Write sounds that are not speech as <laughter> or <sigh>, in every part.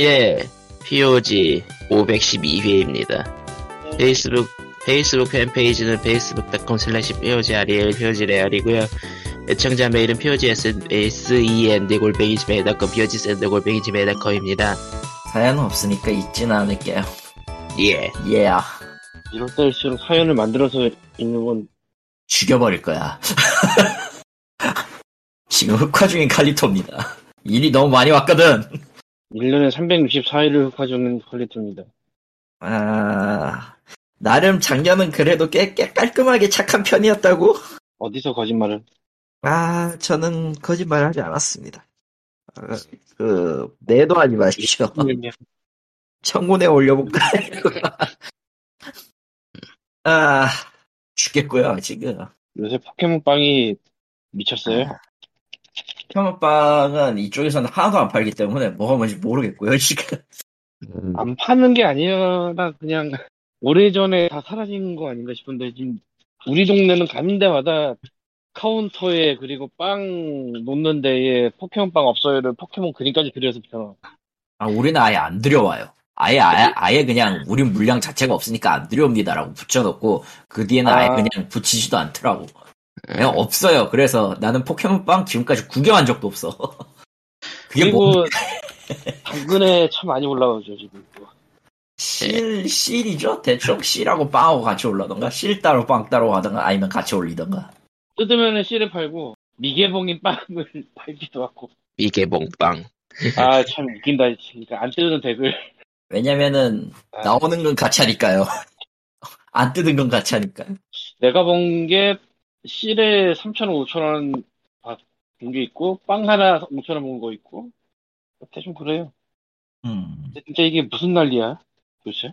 예, POG 512회입니다. 페이스북, 페이스북 팬페이지는 facebook.com slash POGREL, POGREAL이고요. 애청자 메일은 POGSEND 골뱅이 지메일.com, POGSEND 골뱅이 지메일.com입니다. 사연은 없으니까 읽지는 않을게요. 예. 예. 이럴 때일수록 사연을 만들어서 읽는 건 죽여버릴 거야. <laughs> 지금 흑화 중인 칼리토입니다. 일이 너무 많이 왔거든. 1년에 364일을 흑화주는 퀄리티입니다. 아, 나름 작년은 그래도 꽤, 꽤 깔끔하게 착한 편이었다고? 어디서 거짓말을? 아, 저는 거짓말 하지 않았습니다. 아, 그, 내도 하지 마십시오. <laughs> 청문회 올려볼까? <laughs> 아, 죽겠고요, 지금. 요새 포켓몬빵이 미쳤어요? 평업빵은 이쪽에서는 하나도 안 팔기 때문에 뭐가 뭔지 모르겠고요, <laughs> 지금. 음, 안 파는 게 아니라 그냥 오래전에 다 사라진 거 아닌가 싶은데 지금 우리 동네는 가는 데마다 카운터에 그리고 빵 놓는 데에 포켓몬빵 없어요를 포켓몬 그림까지 그려서 붙여놔. 아, 우리는 아예 안 들여와요. 아예, 아예, 아예 그냥 우린 물량 자체가 없으니까 안 들여옵니다라고 붙여놓고 그 뒤에는 아예 아. 그냥 붙이지도 않더라고. 그냥 없어요. 그래서 나는 포켓몬빵 지금까지 구경한 적도 없어. <laughs> 그게 뭐, 당근에 참 많이 올라가죠 지금. 실, 실이죠? 대충 실하고 빵하고 같이 올라던가, 실 따로 빵 따로 하던가, 아니면 같이 올리던가. 뜯으면은 씨를 팔고 미개봉인 빵을 <laughs> 팔기도 하고. 미개봉 빵. 아 참 웃긴다. 그러니까 안 뜯는 댓글. 왜냐면은, 아. 나오는 건 가차니까요. <laughs> 안 뜯은 건 가차니까. 내가 본 게 실에 3,000원, 5,000원 본게 있고 빵 하나 5,000원 본거 있고 대충 그래요. 음, 진짜 이게 무슨 난리야? 도대체?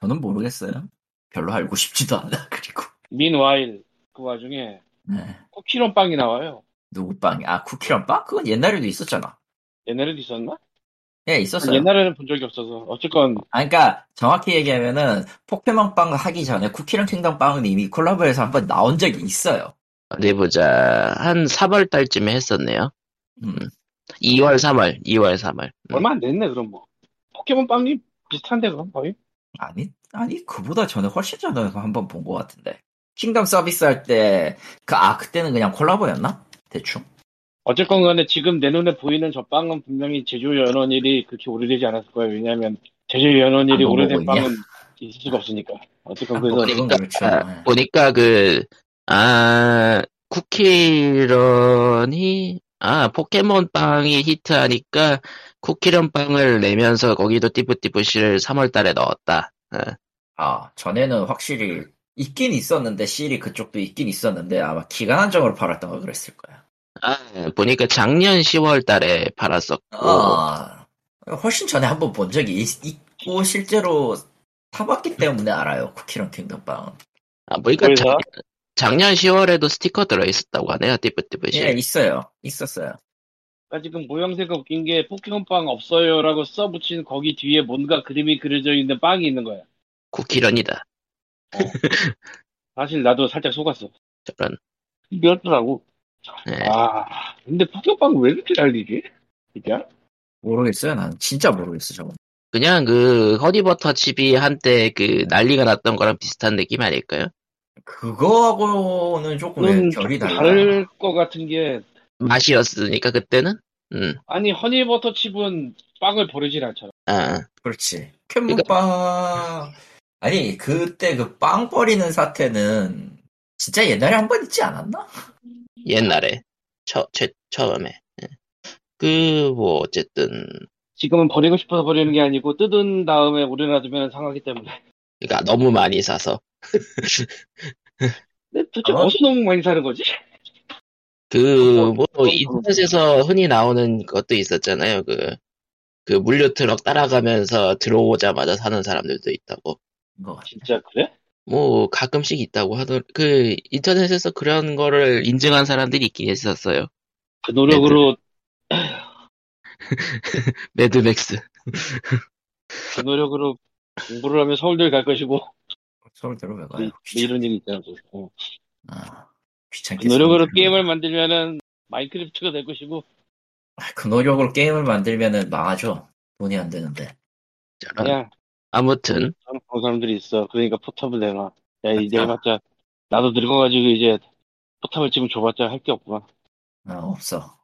저는 모르겠어요. 별로 알고 싶지도 않아, <laughs> 그리고. 민와일 그 와중에 네. 쿠키런 빵이 나와요. 누구 빵이? 아, 쿠키런 빵? 그건 옛날에도 있었잖아. 옛날에도 있었나? 예, 있었어요. 옛날에는 본 적이 없어서 어쨌건 아, 그러니까 정확히 얘기하면은 포켓몬 빵 하기 전에 쿠키런 킹덤 빵은 이미 콜라보해서 한번 나온 적이 있어요. 어디 보자. 한 3월 달쯤에 했었네요. 음. 2월, 3월, 2월, 3월. 음. 얼마 안 됐네 그럼 뭐 포켓몬 빵이 비슷한데 그럼 거의 아니, 아니 그보다 전에 훨씬 전에 한번 본 것 같은데. 킹덤 서비스 할 때, 그, 아, 그때는 그냥 콜라보였나? 대충. 어쨌건 간에 지금 내 눈에 보이는 저 빵은 분명히 제조 연원일이 그렇게 오래되지 않았을 거예요. 왜냐하면 제조 연원일이 안 오래된 먹어보고 있냐? 빵은 있을 수가 없으니까. 어쨌건 아, 뭐 그래서 그건 그렇죠. 아, 보니까 그, 아, 쿠키런이, 아, 포켓몬 빵이 히트하니까 쿠키런 빵을 내면서 거기도 띠부띠부씨를 3월 달에 넣었다. 어. 아, 전에는 확실히 있긴 있었는데, 실이 그쪽도 있긴 있었는데, 아마 기간 한정으로 팔았던 거 그랬을 거야. 아, 보니까 작년 10월 달에 팔았었고, 아, 훨씬 전에 한번 본 적이 있, 있고, 실제로 타봤기 때문에 알아요. 쿠키런 킹덤 빵은. 아, 보니까 그래서? 작, 작년 10월에도 스티커 들어있었다고 하네요, 띠부띠부씨. 예, 있어요. 있었어요. 그러니까 지금 모양새가 웃긴 게 포켓몬 빵 없어요라고 써붙인 거기 뒤에 뭔가 그림이 그려져 있는 빵이 있는 거야. 쿠키런이다. 사실 나도 살짝 속았어. 저런. 이겼더라고. 네. 아, 근데 포켓몬빵 왜 이렇게 날리지? 진짜? 모르겠어요. 난 진짜 모르겠어, 저거. 그냥 그 허니버터 칩이 한때 그 난리가 났던 거랑 비슷한 느낌 아닐까요? 그거하고는 조금 그건 결이 좀 달라. 다를 것 같은 게 맛이었으니까 그때는 음. 아니 허니버터 칩은 빵을 버리질 않잖아. 아, 그렇지. 포켓몬빵. 아니, 그때 그 빵 버리는 사태는 진짜 옛날에 한 번 있지 않았나? 옛날에 처, 최, 처음에. 그 뭐 어쨌든. 지금은 버리고 싶어서 버리는 게 아니고 뜯은 다음에 오래 놔두면 상하기 때문에. 그러니까 너무 많이 사서. <laughs> 근데 도대체 아마- 어디서 너무 많이 사는 거지? 그뭐 어, 어, 인터넷에서 흔히 나오는 것도 있었잖아요. 그 그 물류 트럭 따라가면서 들어오자마자 사는 사람들도 있다고. 뭐, 진짜 그래? 뭐 가끔씩 있다고 하더 그 인터넷에서 그런 거를 인증한 사람들이 있긴 했었어요 그 노력으로 <laughs> 매드맥스 그 노력으로 공부를 하면 서울대 갈 것이고 서울 들어가요. 뭐 이런 일이 있더라고. 어. 아, 그 귀찮게. 노력으로 서울 들어가요. 게임을 만들면은 마인크래프트가 될 것이고 아, 그 노력으로 게임을 만들면은 망하죠. 돈이 안 되는데. 그냥 아무튼 그런 사람들이 있어. 그러니까 포탑을 내놔. 야, 이제 아. 해봤자 나도 늙어가지고 이제 포탑을 지금 줘봤자 할 게 없구나. 어, 없어.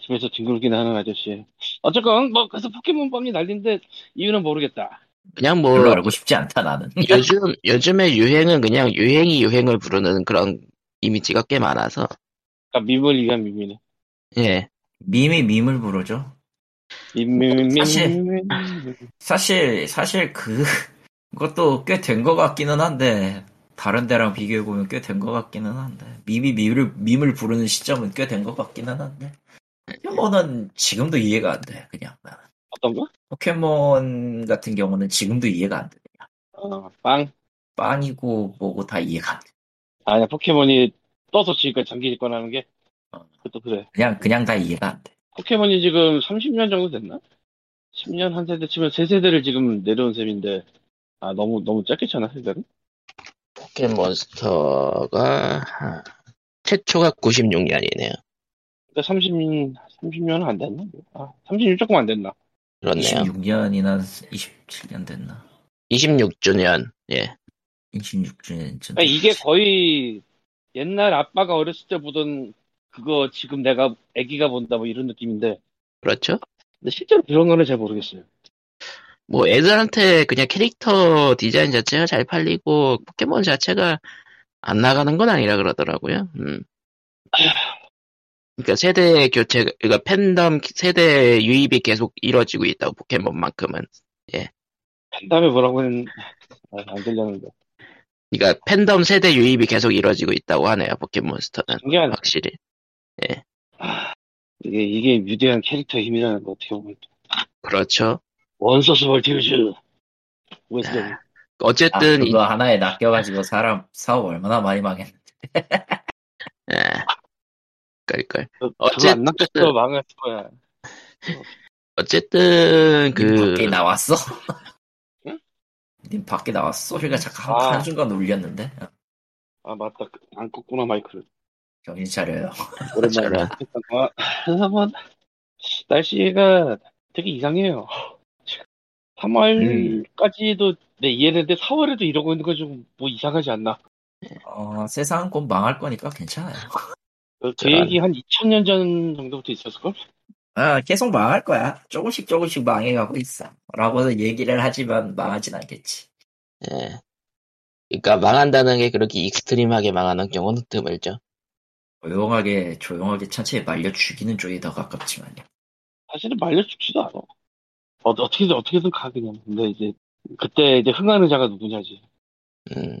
집에서 뒹굴기나 하는 아저씨. 어쨌건 뭐 그래서 포켓몬빵이 난린데 이유는 모르겠다. 그냥 뭐 별로 알고 싶지 않다 나는. <laughs> 요즘 요즘의 유행은 그냥 유행이 유행을 부르는 그런 이미지가 꽤 많아서 그러니까 밈을 위한 밈이네. 예 밈이 밈을 부르죠. 사실- 사실 사실 그 그것도 꽤 된 것 같기는 한데 다른 데랑 비교해 보면 꽤 된 것 같기는 한데 밈이 밈을 밈을 부르는 시점은 꽤 된 것 같기는 한데 포켓몬은 지금도 이해가 안 돼. 그냥 나는. 어떤 거? 포켓몬 같은 경우는 지금도 이해가 안 돼. 어, 빵. 빵이고 뭐고 다 이해가 안 돼. 아니야 포켓몬이 떠서 지금까지 장기 집권하는 게 어. 그것도 그래. 그냥 그냥 다 이해가 안 돼. 포켓몬이 지금 30년 정도 됐나? 10년 한 세대 치면 세 세대를 지금 내려온 셈인데 아 너무 너무 짧게 쳤나 세대를? 포켓몬스터가 하, 최초가 96년이네요 그러니까 30 30년은 안 됐나? 아 36 조금 안 됐나? 그렇네요 26년이나 27년 됐나? 26주년 예 26주년 전. 그러니까 이게 거의 옛날 아빠가 어렸을 때 보던 그거 지금 내가 아기가 본다 뭐 이런 느낌인데 그렇죠 근데 실제로 그런 거는 잘 모르겠어요. 뭐 애들한테 그냥 캐릭터 디자인 자체가 잘 팔리고 포켓몬 자체가 안 나가는 건 아니라 그러더라고요. 음. 그러니까 세대 교체, 그러니까 팬덤 세대 유입이 계속 이루어지고 있다고 포켓몬만큼은. 다음에 뭐라고 했는 아, 안 들렸는데 그러니까 팬덤 세대 유입이 계속 이루어지고 있다고 하네요. 포켓몬스터는 신기하네. 확실히. 이게 이게 위대한 캐릭터의 힘이라는 거 어떻게 보면 그렇죠. 원소스 벌티우즈 웨스턴 아, 어쨌든 이- 그거 하나에 낚여가지고 사람 사업 얼마나 많이 망했는데. 예. 깔깔. 그거 어쨌든- 안 낚였어 망했을 거야. 어쨌든 님그 밖에 나왔어? <laughs> 응? 님 밖에 나왔어? 소리가 잠깐 아. 한, 한순간 울렸는데. 어, 아 맞다 안 껐구나 마이크를 정신 차려요. 오랜만에. 아, 뭐 날씨가 되게 이상해요 3월까지도 네, 이해했는데 4월에도 이러고 있는 거 좀 뭐 이상하지 않나 어, 세상은 곧 망할 거니까 괜찮아요. 그. 계획이 한 2000년 전 정도부터 있었을걸? 아, 계속 망할 거야. 조금씩 조금씩 망해가고 있어. 라고 얘기를 하지만 망하진 않겠지. 예. 그러니까 망한다는 게 그렇게 extreme하게 망하는 경우는 드물죠. 조용하게, 조용하게 천천히 말려 죽이는 쪽이 더 가깝지만요. 사실은 말려 죽지도 않아 어, 어떻게든 어떻게든 가 그냥 근데 이제 그때 이제 흥하는 자가 누구냐지 음. 누가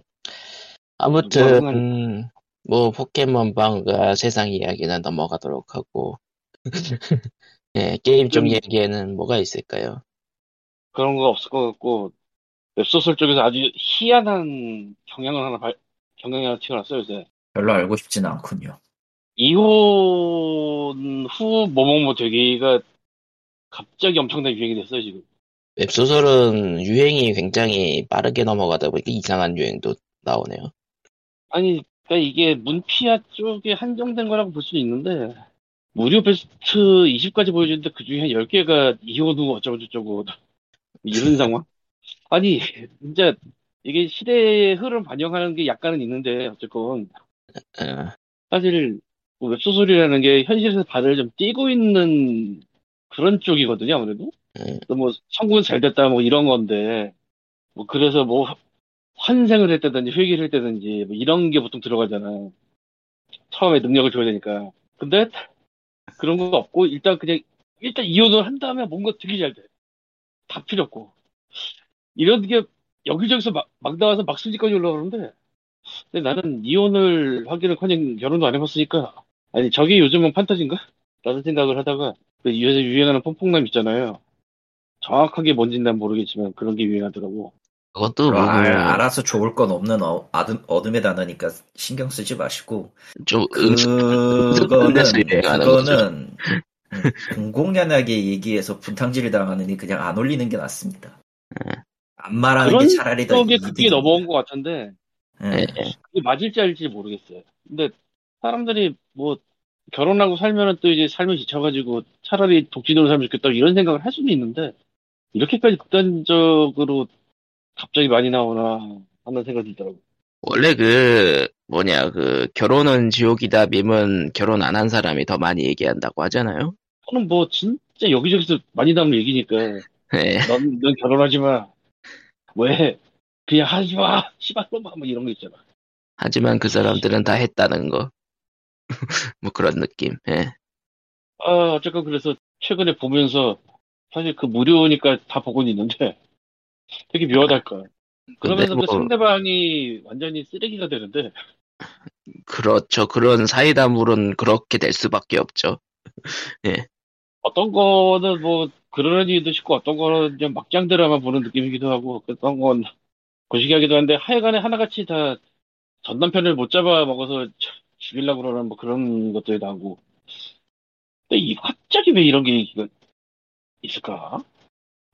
아무튼 흥하는- 음, 뭐 포켓몬빵과 세상 이야기는 넘어가도록 하고 <laughs> 예, 게임 쪽 음. 얘기에는 뭐가 있을까요? 그런 거 없을 것 같고 웹소설 쪽에서 아주 희한한 경향을 하나 발, 경향이 하나 튀어났어요 요새 별로 알고 싶지는 않군요. 이혼 후 뭐뭐뭐 되기가 갑자기 엄청난 유행이 됐어요 지금 웹소설은 유행이 굉장히 빠르게 넘어가다 보니까 이상한 유행도 나오네요. 아니 그러니까 이게 문피아 쪽에 한정된 거라고 볼 수는 있는데 무료 베스트 20까지 보여주는데 그 중에 한 10개가 이혼 후 어쩌고 저쩌고 <laughs> 이런 상황? 아니 진짜 이게 시대의 흐름 반영하는 게 약간은 있는데 어쨌건 어, 사실 뭐 웹소설이라는 게 현실에서 발을 좀 띄고 있는 그런 쪽이거든요 아무래도. 음, 또뭐 성공은 잘 됐다 뭐 이런 건데 뭐 그래서 뭐 환생을 했다든지 회귀를 했다든지 뭐 이런 게 보통 들어가잖아 처음에 능력을 줘야 되니까. 근데 그런 거 없고 일단 그냥 일단 이혼을 한 다음에 뭔가 되게 잘 돼 다 필요 없고. 이런 게 여기저기서 막, 막 나와서 막 수지까지 올라오는데. 근데 나는 이혼을 하기는 커녕 결혼도 안 해봤으니까 아니 저게 요즘은 판타지인가? 라는 생각을 하다가 그 요새 유행하는 pom퐁남 있잖아요 정확하게 뭔지는 난 모르겠지만 그런 게 유행하더라고 그것도 뭐, 아, 알, 알아서 좋을 건 없는 어, 아듬, 어둠의 단어니까 신경 쓰지 마시고. 좀 음, 그거는. <laughs> 그거는, 음, 공공연하게 얘기해서 분탕질을 당하느니 그냥 안 올리는 게 낫습니다. 안 말하는 그런 게 차라리 더. 그게 넘어온 것 같은데 예. 예, 예. 그게 맞을지 아닐지 모르겠어요 근데 사람들이 뭐 결혼하고 살면은 또 이제 삶을 지쳐가지고 차라리 독신으로 살면 좋겠다 이런 생각을 할 수는 있는데 이렇게까지 극단적으로 갑자기 많이 나오나 하는 생각이 들더라고. 원래 그 뭐냐 그 결혼은 지옥이다 밈은 결혼 안 한 사람이 더 많이 얘기한다고 하잖아요. 저는 뭐 진짜 여기저기서 많이 나오는 얘기니까 예. <laughs> 넌, 넌 결혼하지 마. 왜? 그냥 하지 마. <laughs> 씨발놈아 뭐 이런 거 있잖아. 하지만 그 사람들은 다 했다는 거. <laughs> 뭐 그런 느낌. 예. 아, 어쨌건 그래서 최근에 보면서 사실 그 무료니까 다 보고는 있는데 되게 묘하달까. 그러면서 근데 그 뭐- 상대방이 완전히 쓰레기가 되는데 그렇죠. 그런 사이다물은 그렇게 될 수밖에 없죠. <laughs> 어떤 거는 뭐 의미도 싶고 어떤 거는 그냥 막장 드라마 보는 느낌이기도 하고 어떤 건 거시기하기도 한데 하여간에 하나같이 다 전남편을 못 잡아 먹어서 죽이려고 그러는 뭐 그런 것들이 나오고 근데 이 갑자기 왜 이런 게 있을까?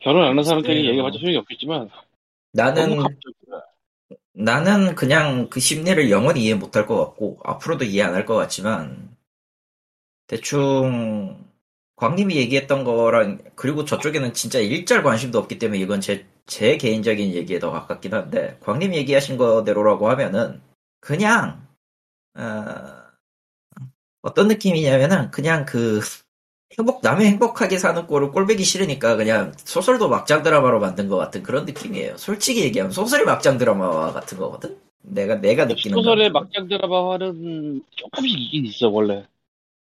결혼 안 한 사람끼리 글쎄요. 얘기해봤자 소용이 없겠지만 나는 나는 그냥 그 심리를 영원히 이해 못할 것 같고 앞으로도 이해 안 할 것 같지만 대충 광님이 얘기했던 거랑 그리고 저쪽에는 진짜 일절 관심도 없기 때문에 이건 제, 제 개인적인 얘기에 더 가깝긴 한데 광님이 얘기하신 거대로라고 하면은 그냥 어, 떤 느낌이냐면은 그냥 그 행복 남의 행복하게 사는 꼴을 꼴보기 싫으니까 그냥 소설도 막장 드라마로 만든 것 같은 그런 느낌이에요. 솔직히 얘기하면 소설이 막장 드라마와 같은 거거든. 내가 내가 느끼는 소설의 건. 막장 드라마화는 조금씩 있긴 있어 원래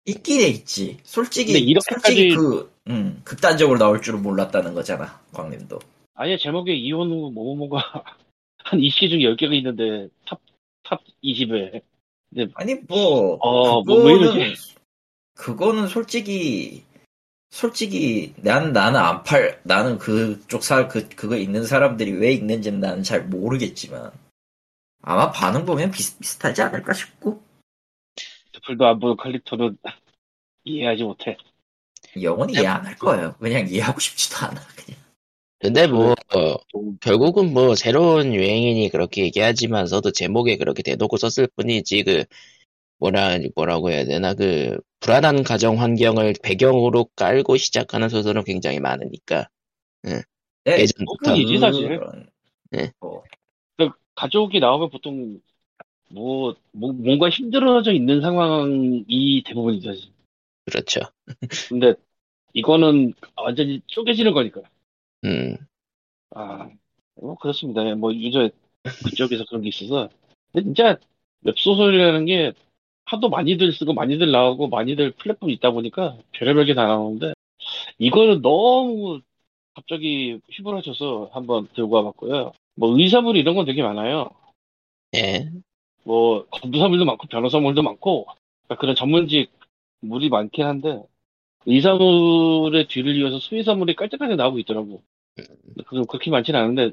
있긴 해 있지. 솔직히 이렇게까지- 솔직히 그 음, 극단적으로 나올 줄은 몰랐다는 거잖아. 광님도. 아예 제목에 이혼 후 뭐뭐뭐가 <laughs> 한 20개 중에 10개가 있는데 탑, 탑 20에 아니 뭐 어, 뭐, 왜 그거는 이러지? 그거는 솔직히 솔직히 나는 나는 안 팔 나는 그쪽 살그 그거 있는 사람들이 왜 있는지는 나는 잘 모르겠지만 아마 반응 보면 비슷비슷하지 않을까 싶고 풀도 안 보는 칼리토는 <laughs> 이해하지 못해. 영원히 이해 안 할 거예요. 그냥 이해하고 싶지도 않아. 그냥. 근데 뭐 어, 좀 결국은 뭐 새로운 유행이니 그렇게 얘기하지만서도 제목에 그렇게 대놓고 썼을 뿐이지 그 뭐라 뭐라고 해야 되나 그 불안한 가정 환경을 배경으로 깔고 시작하는 소설은 굉장히 많으니까 네, 예전부터 그뿐이지, 사실. 네. 뭐, 가족이 나오면 보통 뭐, 뭐 뭔가 힘들어져 있는 상황이 대부분이죠. 사실. 그렇죠. 근데 이거는 완전히 쪼개지는 거니까. 음 아, 뭐 그렇습니다. 뭐 유저 그쪽에서 그런 게 있어서. 근데 진짜 웹소설이라는 게 하도 많이들 쓰고 많이들 나오고 많이들 플랫폼이 있다 보니까 별의별 게 다 나오는데 이거는 너무 갑자기 휘몰아쳐서 한번 들고 와봤고요. 뭐 의사물 이런 건 되게 많아요. 예. 뭐 검사물도 많고 변호사물도 많고 그러니까 그런 전문직 물이 많긴 한데 의사물의 뒤를 이어서 수의사물이 깔짝깔짝 나오고 있더라고. 그 그렇게 많지는 않은데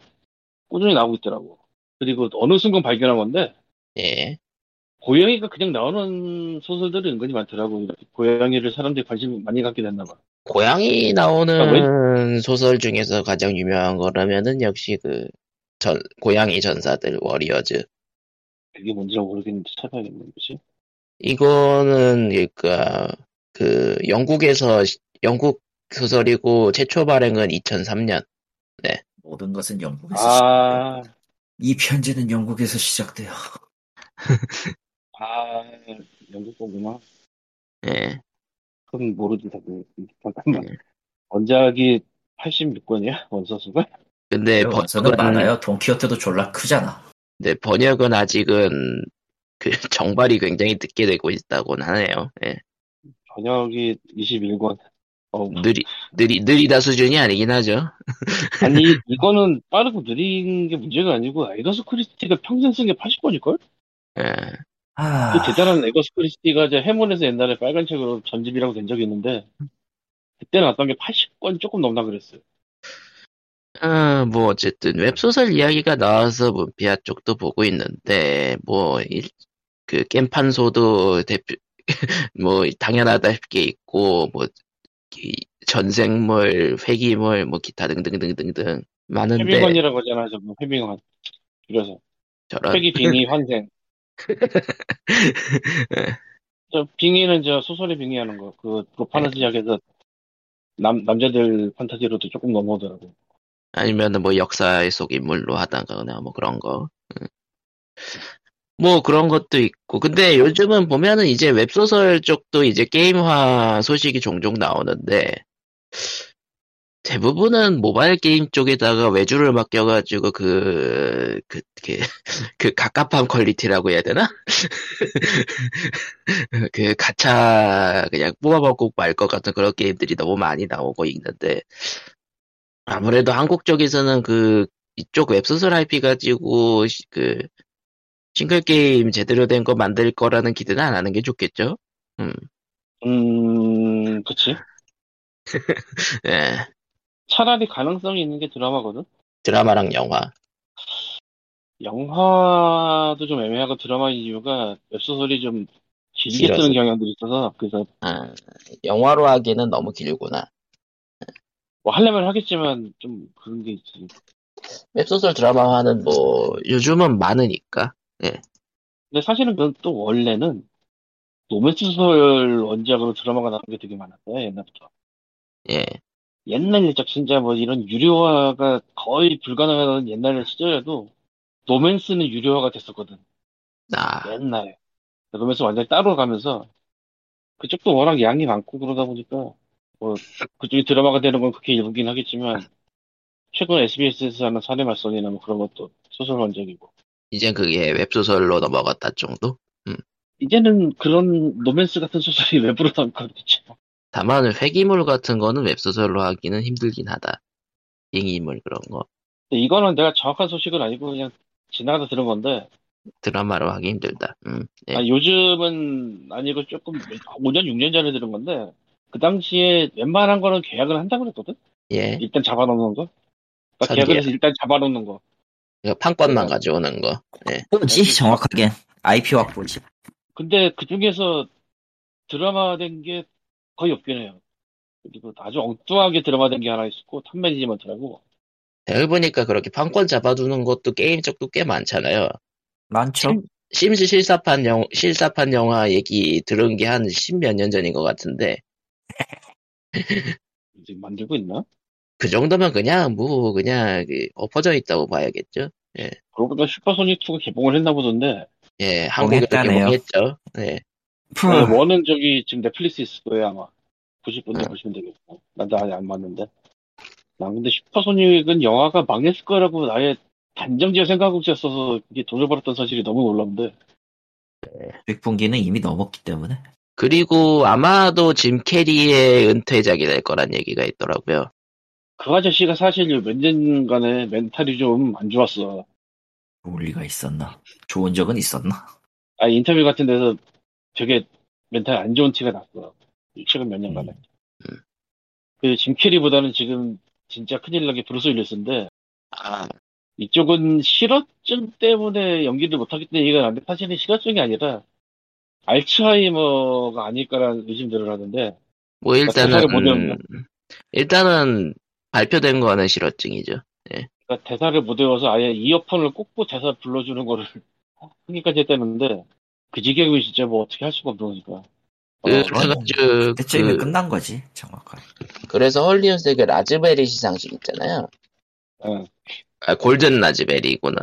꾸준히 나오고 있더라고. 그리고 어느 순간 발견한 건데 예. 고양이가 그냥 나오는 소설들이 은근히 많더라고. 고양이를 사람들이 관심 많이 갖게 됐나 봐. 고양이 아, 나오는 소설 중에서 가장 유명한 거라면은 역시 그 전, 고양이 전사들 워리어즈. 그게 뭔지 모르겠는데 찾아야겠네. 그치? 이거는 그러니까 그 영국에서 시- 영국 소설이고 최초 발행은 2003년. 모든 것은 영국에서 시작돼요. 아, 이 편지는 영국에서 시작돼요. 아, 영국 거구나. 예. 그건 모르지, 다들. 잠깐만. 네. 원작이 86권이야? 원서수가? 근데 번역은 많아요. 돈키호테도 졸라 크잖아. 네, 번역은 아직은 그 정발이 굉장히 늦게 되고 있다고는 하네요. 예. 번역이 21권. 어, 느리 느리 느리다 수준이 아니긴 하죠. <laughs> 아니, 이거는 빠르고 느린 게 문제가 아니고, 에거스 크리스티가 평생 쓴 게 80권일걸? 예. 아, 그 대단한 에거스 크리스티가 이제 해몬에서 옛날에 빨간 책으로 전집이라고 된 적이 있는데, 그때 나왔던 게 80권 조금 넘나 그랬어요. 아, 뭐 어쨌든 웹소설 이야기가 나와서 문피아 쪽도 보고 있는데 뭐그 겜판소도 대표 <laughs> 뭐 당연하다시피 있고 뭐이 전생물, 회기물, 뭐 기타 등등등등등 많은데 회빙헌이라고 하잖아, 저거. 회빙헌. 줄여서. 저런 회기 빙의 환생. <laughs> 저 빙의는 저 소설의 빙의하는 거. 그, 그 판타지작에서 남, 남자들 판타지로도 조금 넘어오더라고. 아니면은 뭐 역사 속 인물로 하다거나 뭐 그런 거. 음. 뭐 그런 것도 있고. 근데 요즘은 보면은 이제 웹소설 쪽도 이제 게임화 소식이 종종 나오는데 대부분은 모바일 게임 쪽에다가 외주를 맡겨가지고 그, 그, 그, <laughs> 그 갑갑한 quality라고 해야 되나? <laughs> 그 가차 그냥 뽑아먹고 말 것 같은 그런 게임들이 너무 많이 나오고 있는데 아무래도 한국 쪽에서는 그 이쪽 웹소설 IP 가지고 시- 그 싱글 게임 제대로 된 거 만들 거라는 기대는 안 하는 게 좋겠죠? 음, 음, 그치. <laughs> 예. 차라리 가능성이 있는 게 드라마거든? 드라마랑 영화. 영화도 좀 애매하고 드라마인 이유가 웹소설이 좀 길게 길어서. 쓰는 경향들이 있어서, 그래서 아, 영화로 하기는 너무 길구나. 뭐 하려면 하겠지만 좀 그런 게 있지. 웹소설 드라마화는 뭐 요즘은 많으니까. 근데 사실은 그건 또 원래는 로맨스 소설 원작으로 드라마가 나온 게 되게 많았어요, 옛날부터. 예. 옛날 일찍 진짜 뭐 이런 유료화가 거의 불가능하던 옛날 시절에도 로맨스는 유료화가 됐었거든. 아, 옛날에. 로맨스 완전히 따로 가면서 그쪽도 워낙 양이 많고 그러다 보니까 뭐 그쪽이 드라마가 되는 건 그렇게 일부긴 하겠지만 최근 SBS에서 하는 사내 맞선이나 뭐 그런 것도 소설 원작이고 이젠 그게 웹소설로 넘어갔다 정도? 이제는 그런 로맨스 같은 소설이 외부로 나올까 그렇지. 다만 회기물 같은 거는 웹소설로 하기는 힘들긴 하다. 빙의물 그런 거. 근데 이거는 내가 정확한 소식은 아니고 그냥 지나가다 들은 건데 드라마로 하기 힘들다. 음, 예. 아, 요즘은 아니고 조금 5년 6년 전에 들은 건데 그 당시에 웬만한 거는 계약을 한다고 그랬거든. 예. 일단 잡아놓는 거. 그러니까. 계약을 해서 일단 잡아놓는 거. 판권만 네. 가져오는 거. 예. 뭐지 정확하게 IP 확보지. 근데 그 중에서 드라마 된 게 거의 없긴 해요. 그리고 아주 엉뚱하게 드라마 된 게 하나 있었고, 탑 매니지먼트라고. 내가 보니까 그렇게 판권 잡아두는 것도 게임 쪽도 꽤 많잖아요. 많죠. 심지 실사판 영, 실사판 영화 얘기 들은 게 한 십몇 년 전인 것 같은데, <laughs> 지금 만들고 있나? 그 정도면 그냥 뭐, 그냥 그 엎어져 있다고 봐야겠죠. 그러고 보니까 슈퍼소닉 2가 개봉을 했나 보던데, 예, 한국에도. 개봉했죠. 예. 푸. 어, 원은 저기 지금 넷플릭스 있을 거예요, 아마. 보실 분들 응. 보시면 되겠고. 나도 아직 안 봤는데. 난 근데 슈퍼소닉은 영화가 망했을 거라고 아예 단정지어 생각하고 있었어서 이게 돈을 벌었던 사실이 너무 놀라운데. 100분기는 이미 넘었기 때문에. 그리고 아마도 짐 캐리의 은퇴작이 될 거란 얘기가 있더라고요. 그 아저씨가 사실 몇 년간의 멘탈이 좀 안 좋았어. 올 리가 있었나? 좋은 적은 있었나? 아, 인터뷰 같은 데서 되게 멘탈 안 좋은 티가 났어. 최근 몇 년간에. 음. 그 짐 캐리보다는 지금 진짜 큰일 나게 브루스 윌리스인데 아, 이쪽은 실어증 때문에 연기를 못하겠다는 얘기가 나는데 사실은 실어증이 아니라 알츠하이머가 아닐까라는 의심들을 하는데 뭐 일단은, 못 외운다. 일단은 발표된 거는 실어증이죠. 그러니까 대사를 못 외워서 아예 이어폰을 꽂고 대사 불러주는 거를 <laughs> 하기까지 했다는데 그 지경이 진짜 뭐 어떻게 할 수가 없는 거니까. 어, 그래가지고, 그때쯤이면 그, 끝난 거지, 정확하게. 그래서 헐리우드의 그 라즈베리 시상식 있잖아요. 어, 아, 골든 라즈베리구나.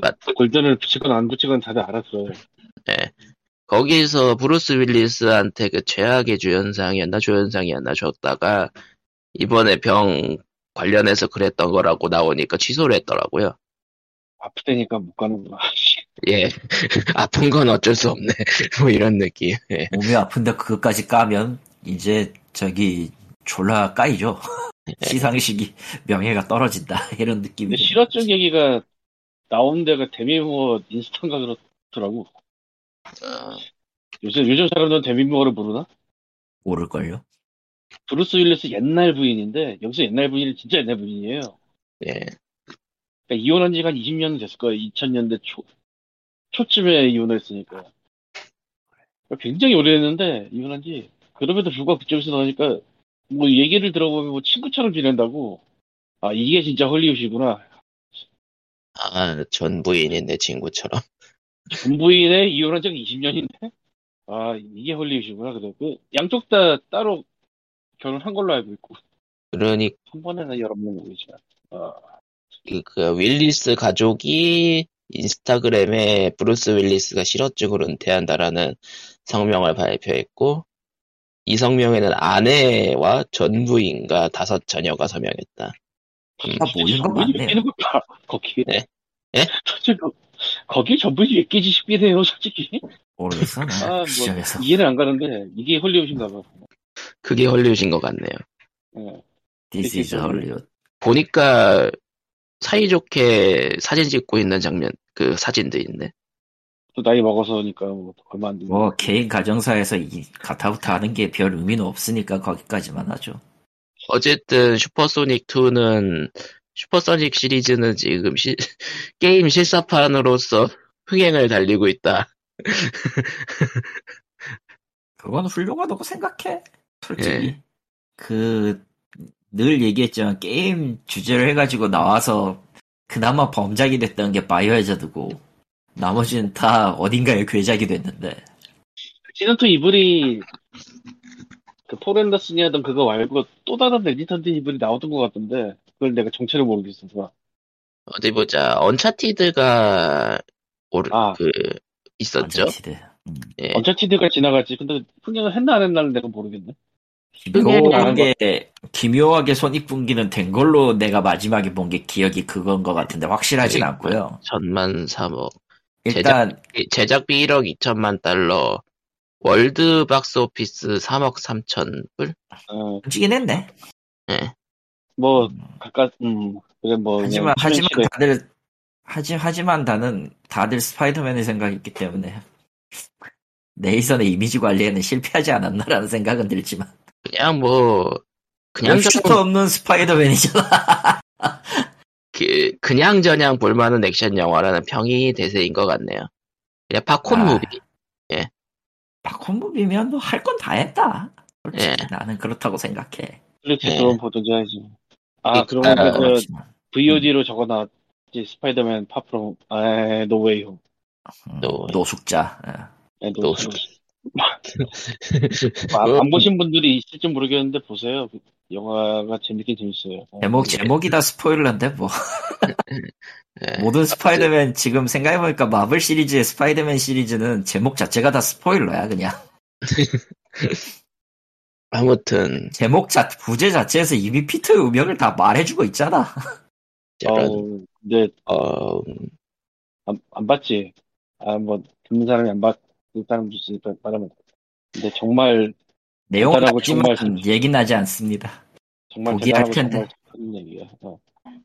맞, 골든을 붙이건 안 붙이건 다들 알았어. 거기서 브루스 윌리스한테 그 최악의 주연상이었나 조연상이었나 줬다가 이번에 병 관련해서 그랬던 거라고 나오니까 취소를 했더라고요. 아프다니까 못 가는구나. <laughs> 예. <laughs> 아픈 건 어쩔 수 없네. <laughs> 뭐 이런 느낌. 예. 몸이 아픈데 그것까지 까면 이제 저기 졸라 까이죠. 시상식이 명예가 떨어진다 이런 느낌이. 실어증 얘기가 나온 데가 데미 무어 인스턴가 그렇더라고. 어, 요즘, 요즘 사람들은 데미 무어를 부르나? 모를걸요. 브루스 윌리스 옛날 부인인데, 여기서 옛날 부인이 진짜 옛날 부인이에요. 예. 그러니까 이혼한 지가 한 20년 됐을 거예요. 2000년대 초, 초쯤에 이혼을 했으니까. 그러니까 굉장히 오래됐는데, 이혼한 지. 그럼에도 불구하고 그쪽에서 나오니까, 뭐 얘기를 들어보면 뭐 친구처럼 지낸다고. 아, 이게 진짜 헐리우드구나. 아, 전 부인인 내 친구처럼. 본부인의 이혼한 지가 20년인데? 아, 이게 헐리우드구나. 그래. 그, 양쪽 다 따로 결혼한 걸로 알고 있고. 그러니, 한 번에는 여러 명 모르지만. 어, 그, 그 윌리스 가족이 인스타그램에 브루스 윌리스가 실어증으로 은퇴한다라는 성명을 발표했고 이 성명에는 아내와 전 부인과 다섯 자녀가 서명했다. 음, 다 모인 왜 맞네요. 거기. 네. 예? 솔직히, 거기 전부인이 왜 끼지 싶긴 해요, 솔직히. 모르겠어. 나 아, 뭐. 이해는 안 가는데, 이게 헐리우드인가 봐. 그게 헐리우드인 것 같네요. 예. This is Hollywood. 보니까 사이좋게 사진 찍고 있는 장면, 그 사진도 있네. 또 나이 먹어서니까, 뭐, 얼마 안. 뭐 개인 가정사에서 이 가타부타 하는 게 별 의미는 없으니까 거기까지만 하죠. 어쨌든 슈퍼소닉 2는 슈퍼소닉 시리즈는 지금 시- <laughs> 게임 실사판으로서 흥행을 달리고 있다. <laughs> 그건 훌륭하다고 생각해. 솔직히. 예. 그, 늘 얘기했지만 게임 주제를 해가지고 나와서 그나마 범작이 됐던 게 바이오하자드고 나머지는 다 어딘가에 괴작이 됐는데 레지던트 이블이, 그, 폴 앤더슨이 하던 그거 말고 또 다른 레지던트 이블이 나오던 것 같던데, 그걸 내가 정체를 모르겠어서. 어디 보자. 언차티드가 오르, 아. 그 있었죠. 언차티드. 음. 예. 언차티드가 지나갔지. 근데 흥행을 했나 안 했나는 내가 모르겠네. 기묘하게 기묘하게 손익분기는 된 걸로 내가 마지막에 본 게 기억이 그건 것 같은데 확실하진 네. 않고요. 전만 3억. 일단 제작비 1억 2천만 달러. 월드 박스 오피스 3억 3천 불? 어, 넘기긴 했네. 예. 뭐, 가까, 음, 그래, 뭐. 하지만 하지만 시대- 다들 하지 하지만 나는 다들 스파이더맨의 생각이 있기 때문에 <laughs> 네이선의 이미지 관리에는 실패하지 않았나라는 생각은 들지만 그냥 뭐, 그냥 수 저냥, 없는 스파이더맨이잖아. <laughs> 그, 그냥 저냥 볼만한 액션 영화라는 평이 대세인 것 같네요. 그냥 팝콘 아. movie. 팝콘 movie면 뭐 할 건 다 했다. 솔직히 예. 나는 그렇다고 생각해. 넷플릭스 예. 그런 보던지 해야지. 아, 그러니까- 그러면 그, 저, 그렇지만. VOD로 적어 놨지. 스파이더맨 Far From, 아, No Way Home. 음, 또- 노숙자. 예. 네, 노, 노숙. <laughs> 아, 안 보신 분들이 있을지 모르겠는데 보세요. 그 영화가 재밌긴 재밌어요. 어, 제목 예. 제목이 다 스포일러인데 뭐 예. <laughs> 모든 스파이더맨 지금 생각해보니까 마블 시리즈의 스파이더맨 시리즈는 제목 자체가 다 스포일러야 그냥 <laughs> 아무튼, 제목 자 부제 자체에서 이미 피터의 운명을 다 말해주고 있잖아. 어, 근데 어, 안, 안 봤지. 아, 뭐, 듣는 사람이 안 봤, 그 사람도 있으니까 말하면. 근데 정말, 내용은 대단하고 알지만 정말 얘기는 하지 않습니다. 정말 보기 할 텐데. 얘기야. 어.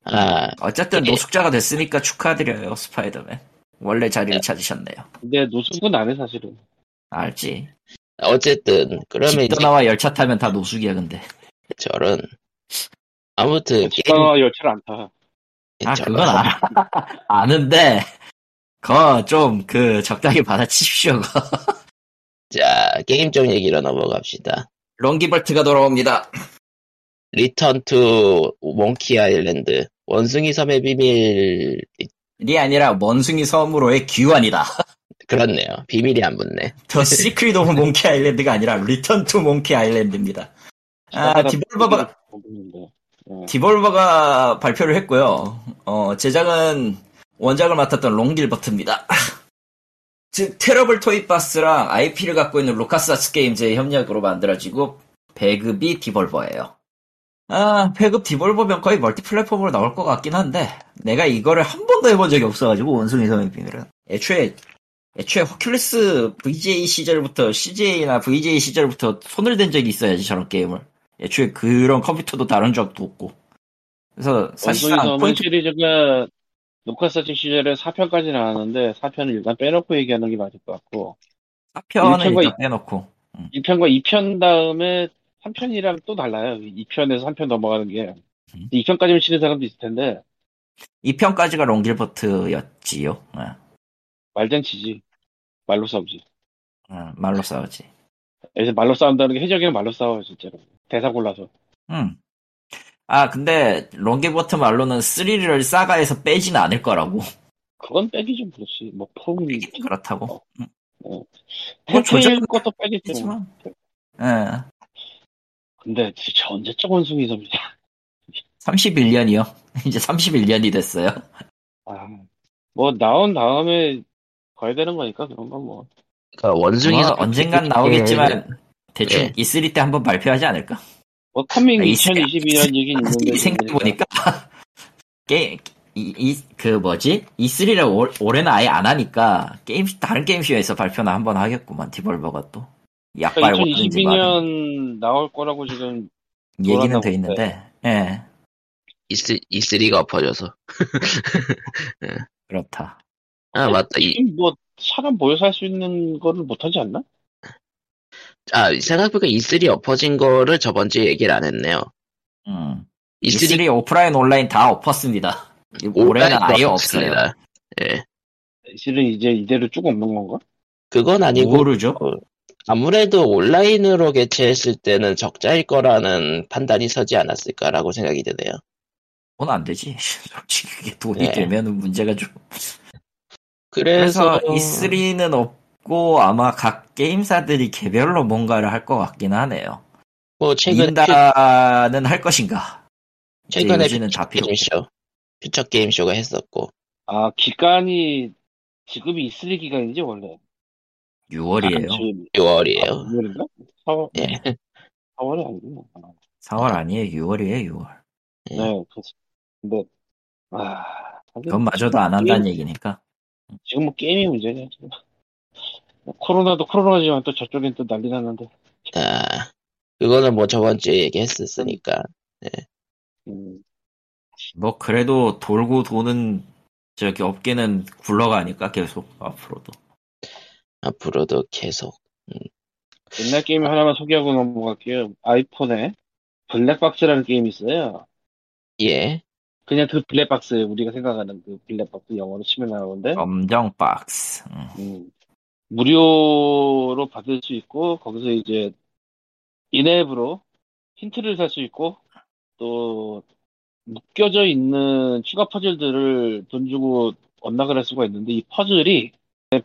아, 어쨌든 이게- 노숙자가 됐으니까 축하드려요 스파이더맨. 원래 자리를 네. 찾으셨네요. 근데 노숙은 안 해, 사실은. 알지. 어쨌든, 그러면 집 이제 떠나와 열차 타면 다 노숙이야 근데. 저런, 아무튼, 게임, 지가 열차를 안 타. 아 저런. 그건 알아. <laughs> 아는데 그 거 좀 그 적당히 받아치십시오. <laughs> 자, 게임 쪽 얘기로 넘어갑시다. 론 길버트가 돌아옵니다. Return to Monkey Island 원숭이 섬의 비밀 이 아니라 원숭이 섬으로의 귀환이다. <laughs> 그렇네요 비밀이 안 붙네 The Secret of Monkey Island가 아니라 Return to Monkey Island입니다. 아, 디볼버가, 모르겠는데. 디볼버가 발표를 했고요. 어, 제작은 원작을 맡았던 론 길버트입니다. 즉, 테러블 토이바스랑 IP를 갖고 있는 루카스아츠 게임즈의 협력으로 만들어지고, 배급이 디볼버예요. 아, 배급 디볼버면 거의 멀티플랫폼으로 나올 것 같긴 한데, 내가 이거를 한 번도 해본 적이 없어가지고, 원숭이 섬의 비밀은. 애초에, 애초에 허큘리스 VGA 시절부터, CGA나 VGA 시절부터 손을 댄 적이 있어야지, 저런 게임을. 애초에 그런 컴퓨터도 다룬 적도 없고. 그래서 사실상 포인트 시리즈가 녹화사진 시절에 4편까지 나왔는데 4편을 일단 빼놓고 얘기하는 게 맞을 것 같고 4편은 일편과 일단 빼놓고 1편과 2편 다음에 3편이랑 또 달라요. 2편에서 3편 넘어가는 게 음. 2편까지는 치는 사람도 있을 텐데 2편까지가 롱길버트였지요. 예, 말잔치지. 말로 싸우지. 예, 말로 싸우지. 그래서 말로 싸운다는 게 해적이랑 말로 싸워요 진짜로. 대사 골라서. 음. 아 근데 롱길버트 말로는 3를 사가에서 빼지는 않을 거라고. 그건 빼기 좀 그렇지. 뭐 폼. 빼긴 그렇다고. 음. 뭐 조절 조절 것도 빼겠지. 뭐. 하지만. 예. 근데 진짜 언제적 원숭이 섬이냐. 31년이요. 이제 31년이 됐어요. 아, 뭐 나온 다음에 가야 되는 거니까 그런 건 뭐. 그러니까 원숭이 뭐 언젠간 나오겠지만 대충 네. E3 때 한번 발표하지 않을까? 뭐 coming 아, 이 2022년 얘기는 있는데 생각해보니까 <laughs> 게임 이, 이, 그 뭐지? E3를 올, 올해는 아예 안 하니까 게임 다른 게임쇼에서 발표나 한번 하겠구만 Devolver가 또 약발 그러니까 뭐든지 말은 2022년 나올 거라고 지금 얘기는 돼 있는데 예 E3, E3가 엎어져서. <laughs> 그렇다 아, 맞다. 이, 지금 뭐 사람 모여서 할 수 있는 거를 못 하지 않나? 아, 생각해보니까 E3 엎어진 거를 저번 주에 얘기를 안 했네요. 음. E3 E3 오프라인 온라인 다 엎었습니다 올해는 아예 없어요 예. 실은 이제 이대로 쭉 없는 건가? 그건 아니고, 모르죠 아무래도 온라인으로 개최했을 때는 적자일 거라는 판단이 서지 않았을까라고 생각이 드네요. 그건 안 되지 <laughs> 솔직히 그게 돈이 네. 되면은 문제가 좀 그래서, 그래서 E3는 없 고 아마 각 게임사들이 개별로 뭔가를 할 것 같긴 하네요. 뭐, 최근, 닌다는 할 것인가? 최근에 요즘은 다 필요. 게임쇼, 퓨처 게임 쇼가 했었고, 아 기간이 지금이 있을 기간이지 원래. 6월이에요. 지금 6월이에요. 6월인가? 4월, 예. 4월이 아니구나. 아, 4월 아니에요. 6월이에요. 6월. 네, 그렇지. 근데 아 그건 마저도 안 한다는 얘기니까. 지금 뭐 게임이 문제냐 지금. 코로나도 코로나지만 또 저쪽엔 또 난리 났는데. 아, 그거는 뭐 저번 주에 얘기했었으니까. 음, 뭐 그래도 돌고 도는 저기 업계는 굴러가니까 계속 앞으로도. 앞으로도 계속. 옛날 게임 하나만 소개하고 넘어갈게요. 아이폰에 블랙박스라는 게임이 있어요. 예. 그냥 그 블랙박스 우리가 생각하는 그 블랙박스 영어로 치면 나오는데 검정 박스. 음. 음, 무료로 받을 수 있고 거기서 이제 인앱으로 힌트를 살 수 있고 또 묶여져 있는 추가 퍼즐들을 돈 주고 unlock을 할 수가 있는데 이 퍼즐이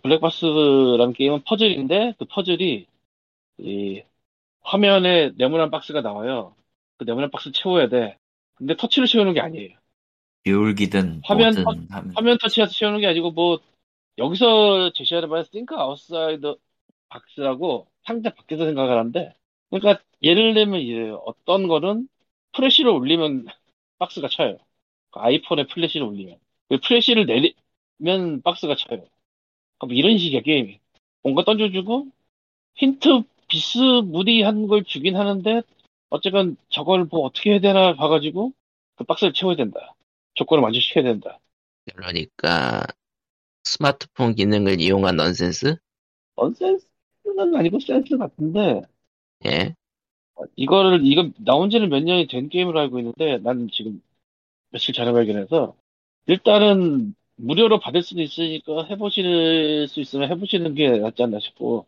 블랙박스라는 게임은 퍼즐인데 그 퍼즐이 이 화면에 네모난 박스가 나와요. 그 네모난 박스 채워야 돼. 근데 터치를 채우는 게 아니에요. 기울기든 화면 뭐든 하면 화면 터치해서 채우는 게 아니고 뭐 여기서 제시하는 바는 think outside box라고 상자 밖에서 생각을 하는데 그러니까 예를 들면 이래요. 어떤 거는 플래시를 올리면 박스가 쳐요. 그 아이폰에 플래시를 올리면 그 플래시를 내리면 박스가 쳐요. 그럼 이런 식의 게임이 뭔가 던져주고 힌트 비스무리한 걸 주긴 하는데 어쨌건 저걸 뭐 어떻게 해야 되나 봐가지고 그 박스를 채워야 된다. 조건을 만족시켜야 된다. 그러니까, 스마트폰 기능을 이용한 넌센스? 넌센스는 아니고 센스 같은데 예. 이거를 이거 나온 지는 몇 년이 된 게임으로 알고 있는데 난 지금 며칠 전에 발견해서 일단은 무료로 받을 수도 있으니까 해보실 수 있으면 해보시는 게 낫지 않나 싶고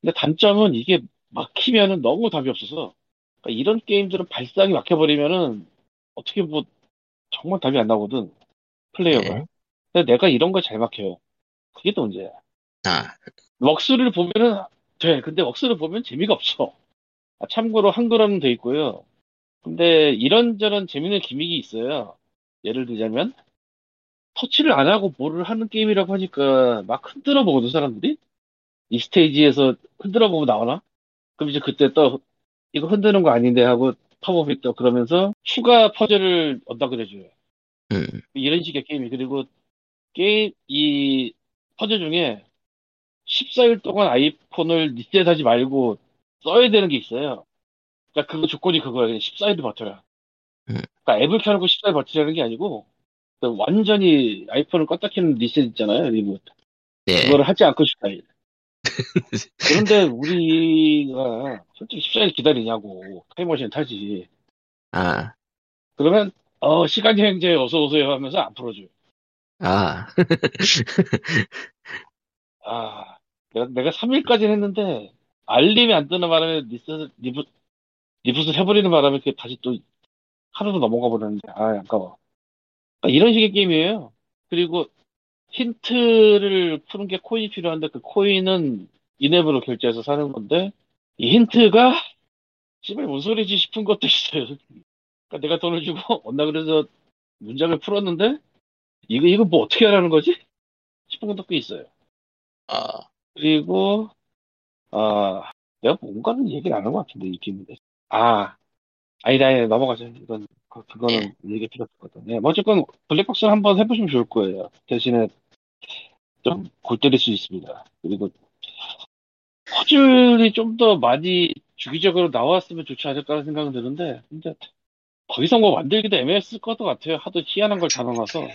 근데 단점은 이게 막히면은 너무 답이 없어서 그러니까 이런 게임들은 발상이 막혀버리면은 어떻게 뭐 정말 답이 안 나거든 플레이어가 네. 근데 내가 이런 거잘 막혀요 그게 또 문제야 아, 웍스를 보면은 돼. 근데 웍스를 보면 재미가 없어. 아, 참고로 한글화는 돼 있고요. 근데 이런저런 재밌는 기믹이 있어요. 예를 들자면 터치를 안 하고 뭐를 하는 게임이라고 하니까 막 흔들어 보거든 사람들이. 이 스테이지에서 흔들어 보고 나오나? 그럼 이제 그때 또 이거 흔드는 거 아닌데 하고 팝업이 또 그러면서 추가 퍼즐을 얻다 그래줘요. 음, 이런 식의 게임이 그리고 게임 이 퍼즐 중에 14일 동안 아이폰을 리셋하지 말고 써야 되는 게 있어요. 그러니까 그거 조건이 그거예요. 14일을 버텨라. 음. 그러니까 앱을 켜놓고 14일 버티라는 게 아니고 그 완전히 아이폰을 껐다 켜는 리셋 있잖아요. reboot. 예. 그거를 하지 않고 14일. <laughs> 그런데 우리가 솔직히 14일 기다리냐고 타임머신 타지. 아, 그러면 어 시간 여행자여 어서 오세요 하면서 안 풀어줘요. 아, 아, 내가, 내가 3일까지는 했는데, 알림이 안 뜨는 바람에 리셋, rebu, reboot 해버리는 바람에 그게 다시 또 하루도 넘어가 버렸는데, 아, 아까워. 그러니까 이런 식의 게임이에요. 그리고 힌트를 푸는 게 코인이 필요한데, 그 코인은 in-app으로 결제해서 사는 건데, 이 힌트가, 씨발, 뭔 소리지 싶은 것도 있어요. 그러니까 내가 돈을 주고 <laughs> 온다 그래서 문장을 풀었는데 이거 이거 뭐 어떻게 하라는 거지? 싶은 것도 꽤 있어요. 아, 그리고 아 내가 뭔가는 얘기를 안 한 것 같은데 이 대해서. 아 아니다 아니다 넘어가자 이건 그- 그거는 얘기 필요 없거든. 네, 뭐 어쨌건 블랙박스는 한번 해보시면 좋을 거예요. 대신에 좀 골 때릴 수 있습니다. 그리고 퍼즐이 좀 더 많이 주기적으로 나왔으면 좋지 않을까 생각은 드는데 근데 더 이상 뭐 만들기도 애매했을 것 같아요. 하도 희한한 걸 다 넣어놔서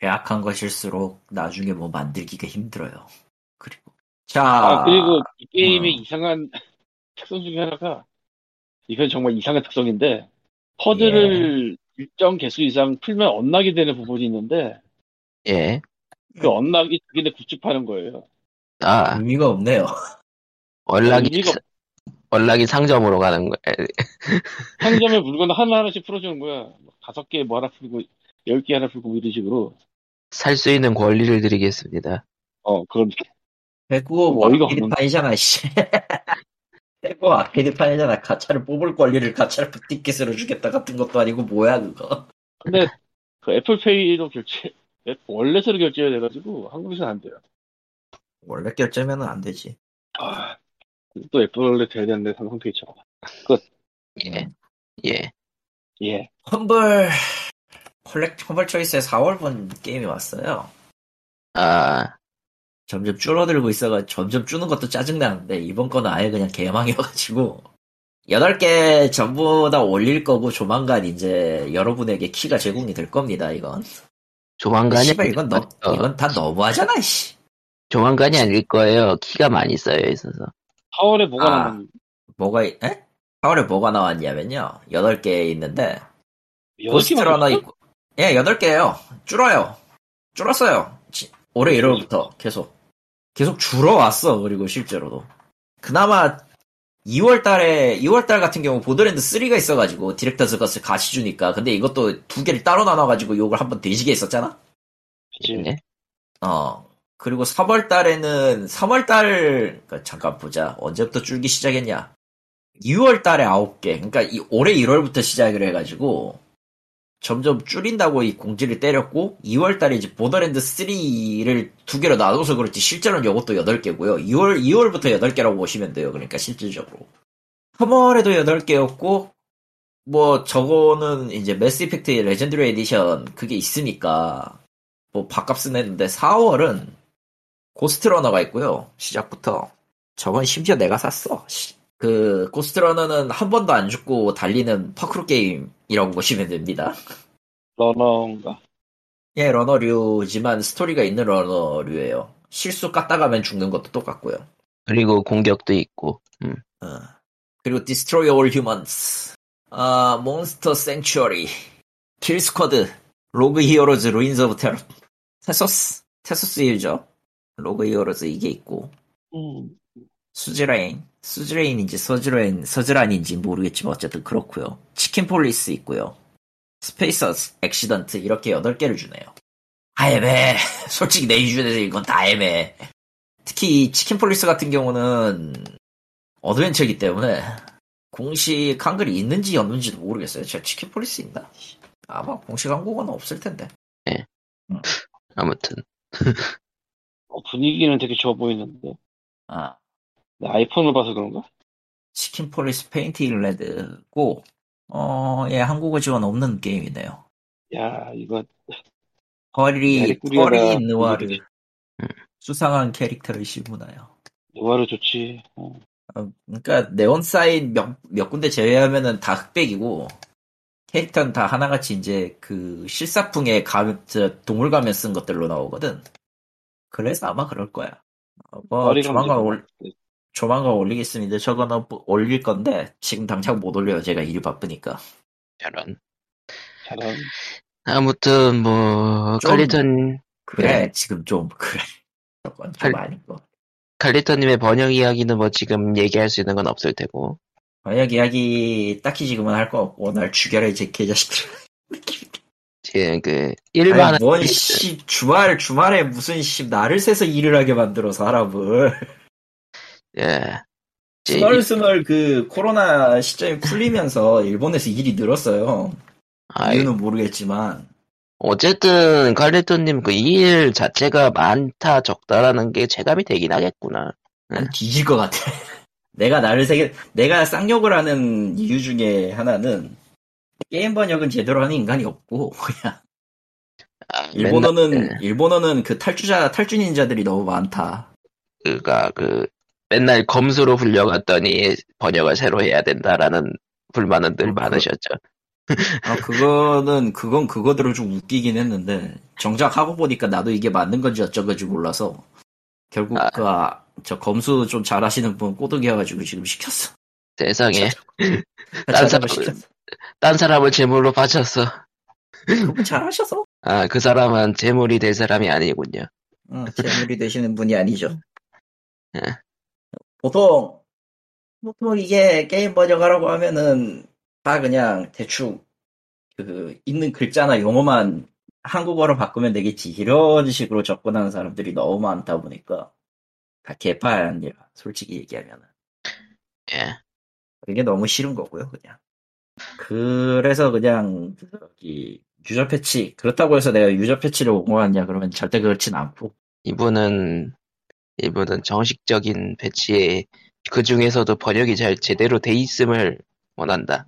괴악한 것일수록 나중에 뭐 만들기가 힘들어요. 그리고 자 아, 그리고 이 게임의 음. 이상한 특성 중에 하나가, 이건 정말 이상한 특성인데, 퍼즐을 일정 개수 이상 풀면 언락이 되는 부분이 있는데, 예. 그 언락이 자기네 굿즈파는 거예요. 아, 의미가 없네요. 월락이, 의미가 사- 월락이 상점으로 가는 거야. 상점에 물건 하나하나씩 풀어주는 거야. 뭐 다섯 개 뭐 하나 풀고, 열 개 하나 풀고, 뭐 이런 식으로. 살 수 있는 권리를 드리겠습니다. 어, 그런, 배구 뭐 어이가 아케이드판이잖아, 씨. <laughs> 배구 아케이드판이잖아. 가차를 뽑을 권리를 가차를 붓티켓으로 주겠다 같은 것도 아니고 뭐야 그거. 근데, 그 애플페이로 결제, 애- wallet으로 결제해야 돼가지고, 한국에서는 안 돼요. 원래 결제면은 안 되지. 아, 또 애플월렛 돼야 되는데, 삼성 페이처럼. <laughs> 예. 예. 예. 험블 컬렉 험블 초이스에 4월분 게임이 왔어요. 아, 점점 줄어들고 있어가 점점 주는 것도 짜증나는데 이번 거는 아예 그냥 개망이어가지고 8개 전부 다 올릴 거고 조만간 이제 여러분에게 키가 제공이 될 겁니다 이건 조만간이, 씨발 이건 너 어, 이건 다 너무하잖아 씨 조만간이 아닐 거예요. 키가 많이 쌓여 있어서. 4월에 뭐가 아. 나왔는 뭐가 이- 에? 4월에 뭐가 나왔냐면요 8개 있는데 여덟 고스트 개만 러너 줬어? 있고 예 8개예요. 줄어요. 줄었어요. 지- 올해 1월부터 계속. 계속 줄어왔어 그리고 실제로도. 그나마 2월 달에 2월 달 같은 경우 보더랜드 3가 있어 가지고 Director's Cut을 같이 주니까. 근데 이것도 두 개를 따로 나눠 가지고 욕을 한번 뒈지게 했었잖아? 그치. 예. 어. 그리고 3월 달에는 3월 달 그러니까 잠깐 보자. 언제부터 줄기 시작했냐? 6월 달에 9개. 그러니까 이 올해 1월부터 시작을 해 가지고 점점 줄인다고 이 공지를 때렸고 2월 달에 이제 보더랜드 3를 두 개로 나눠서 그렇지 실제로는 이것도 8개고요 2월 2월부터 8개라고 보시면 돼요 그러니까 실질적으로 3월에도 8개였고 뭐 저거는 이제 매스 이펙트 레전드리 에디션 그게 있으니까 뭐 밥값은 했는데 4월은 고스트러너가 있고요. 시작부터. 저건 심지어 내가 샀어. 시- 그 고스트러너는 한 번도 안 죽고 달리는 파쿠르 게임이라고 보시면 됩니다. 러너인가? 예, 러너류지만 스토리가 있는 러너류예요. 실수 까딱하면 죽는 것도 똑같고요. 그리고 공격도 있고. 음. 어. 그리고 Destroy All Humans, 아, Monster Sanctuary, Killsquad, Rogue Heroes, Ruins of 테러, Tasos, Tasos 일죠. Rogue Heroes 이게 있고, 음. Suzerain, Suzerain인지 서즈레인, 서즈란인지 모르겠지만 어쨌든 그렇고요. Chicken Police 있고요. 스페이서 액시던트 이렇게 8개를 주네요. 다 애매해. <laughs> 솔직히 내 기준에서 이건 다 애매해. 특히 이 Chicken Police 같은 경우는 어드벤처이기 때문에 공식 한글이 있는지 없는지도 모르겠어요. 제가 Chicken Police 있나? 아마 공식 한국어는 없을 텐데. 아무튼. <laughs> 어, 분위기는 되게 좋아 보이는데. 아, 내 아이폰을 봐서 그런가? Chicken Police Paint it Red고 어, 예, 한국어 지원 없는 게임이네요. 야, 이거, 허리, 허리 느와르. 수상한 캐릭터를 씹으나요. 노화로 좋지. 어. 어, 그러니까 네온 사인 몇, 몇 군데 제외하면은 다 흑백이고 캐릭터는 다 하나같이 이제 그 실사풍의 가, 저 동물 가면 쓴 것들로 나오거든. 그래서 아마 그럴 거야. 어, 뭐 조만간. 올 조만간 올리겠습니다. 저거는 뭐 올릴 건데 지금 당장 못 올려요. 제가 일이 바쁘니까. 저런. 잘한. 아무튼, 뭐, 좀- 칼리턴, 그래 네. 지금 좀 <laughs> 그래. 저건 할- 좀 아닌 거. 칼리턴님의 번역 이야기는 뭐 지금 얘기할 수 있는 건 없을 테고. 만약 이야기 딱히 지금은 할 거 없고 날 죽여라 이제 개자식들. 지금 그, 일반, 아니, 뭔, 씨, 주말, 주말에 무슨, 씨, 나를 새서 일을 하게 만들어, 사람을. 예. 스멀스멀 그 코로나 시점이 풀리면서 일본에서 일이 늘었어요. 아, 이유는 모르겠지만 어쨌든 칼리토님 그 일 자체가 많다 적다라는 게 체감이 되긴 하겠구나. 난 뒤질 것 같아. <laughs> 내가 나를 세계 내가 쌍욕을 하는 이유 중에 하나는 게임 번역은 제대로 하는 인간이 없고 <laughs> 그냥 아, 일본어는 맨날, 일본어는 그 탈주자 탈주 닌자들이 너무 많다. 그가 그 맨날 검수로 불려갔더니 번역을 새로 해야 된다라는 불만은 늘 어, 많으셨죠. 아 그거는 그건 그거대로 좀 웃기긴 했는데 정작 하고 보니까 나도 이게 맞는 건지 어쩐건지 몰라서 결국 아. 그저 검수 좀 잘하시는 분 꼬드겨가지고 지금 시켰어. 세상에 자작을 사람-. 딴 사람을 제물로 바쳤어. 그분 잘하셔서. 아 그 사람은 제물이 될 사람이 아니군요. 어, 재물이 되시는 분이 아니죠. 예. 보통, 보통 이게 게임 번역하라고 하면은 다 그냥 대충 그 있는 글자나 용어만 한국어로 바꾸면 되겠지. 이런 식으로 접근하는 사람들이 너무 많다 보니까 다 개판이라, 솔직히 얘기하면은. 예. 그게 너무 싫은 거고요, 그냥. 그래서 그냥, 저기, 유저 패치, 그렇다고 해서 내가 유저 패치를 옹호하냐, 그러면 절대 그렇진 않고. 이분은 이분은 정식적인 배치에 그 중에서도 번역이 잘 제대로 돼 있음을 원한다.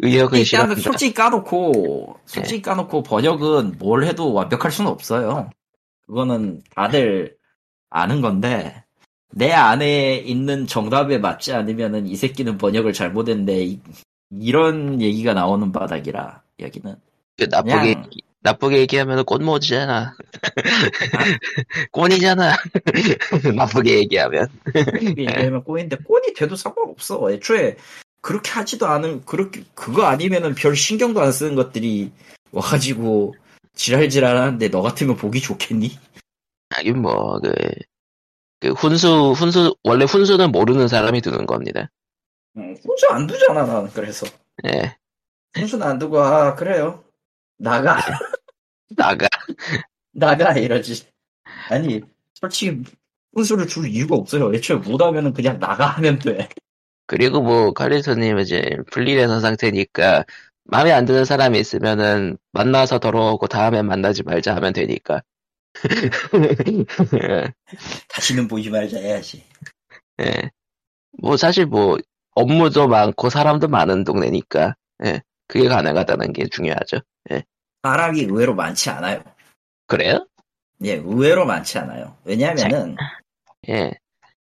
의역은 일단 싫어한다. 솔직히 까놓고 솔직히 까놓고 번역은 뭘 해도 완벽할 수는 없어요. 그거는 다들 아는 건데 내 안에 있는 정답에 맞지 않으면은 이 새끼는 번역을 잘못했네 이- 이런 얘기가 나오는 바닥이라 여기는 그 나쁘게 그냥- 나쁘게 얘기하면 꽃모지잖아. 꼰이잖아. <laughs> 나쁘게 얘기하면. 얘기하면 꼰인데 꼰이 돼도 상관없어. 애초에 그렇게 하지도 않은 그렇게 그거 아니면은 별 신경도 안 쓰는 것들이 와가지고 지랄지랄 하는데 너 같으면 보기 좋겠니? 하긴 뭐, 그, 그 훈수, 훈수, 원래 훈수는 모르는 사람이 두는 겁니다. 응, 훈수 안 두잖아 나는 그래서 예. 훈수는 안 두고 아 그래요 나가 <laughs> 나가. 나가 이러지 아니 솔직히 훈수를 줄 이유가 없어요 애초에 못하면은 그냥 나가 하면 돼 그리고 뭐, 칼리토님 이제 분리돼서 상태니까, 마음에 안 드는 사람이 있으면은, 만나서 더러워하고 다음에 만나지 말자 하면 되니까. <laughs> 다시는 보지 말자 해야지 예. 뭐, 사실 뭐, 업무도 많고 사람도 많은 동네니까, 예. 그게 가능하다는 게 중요하죠. 사람이 의외로 많지 않아요 그래요? 예 의외로 많지 않아요 왜냐하면은 예.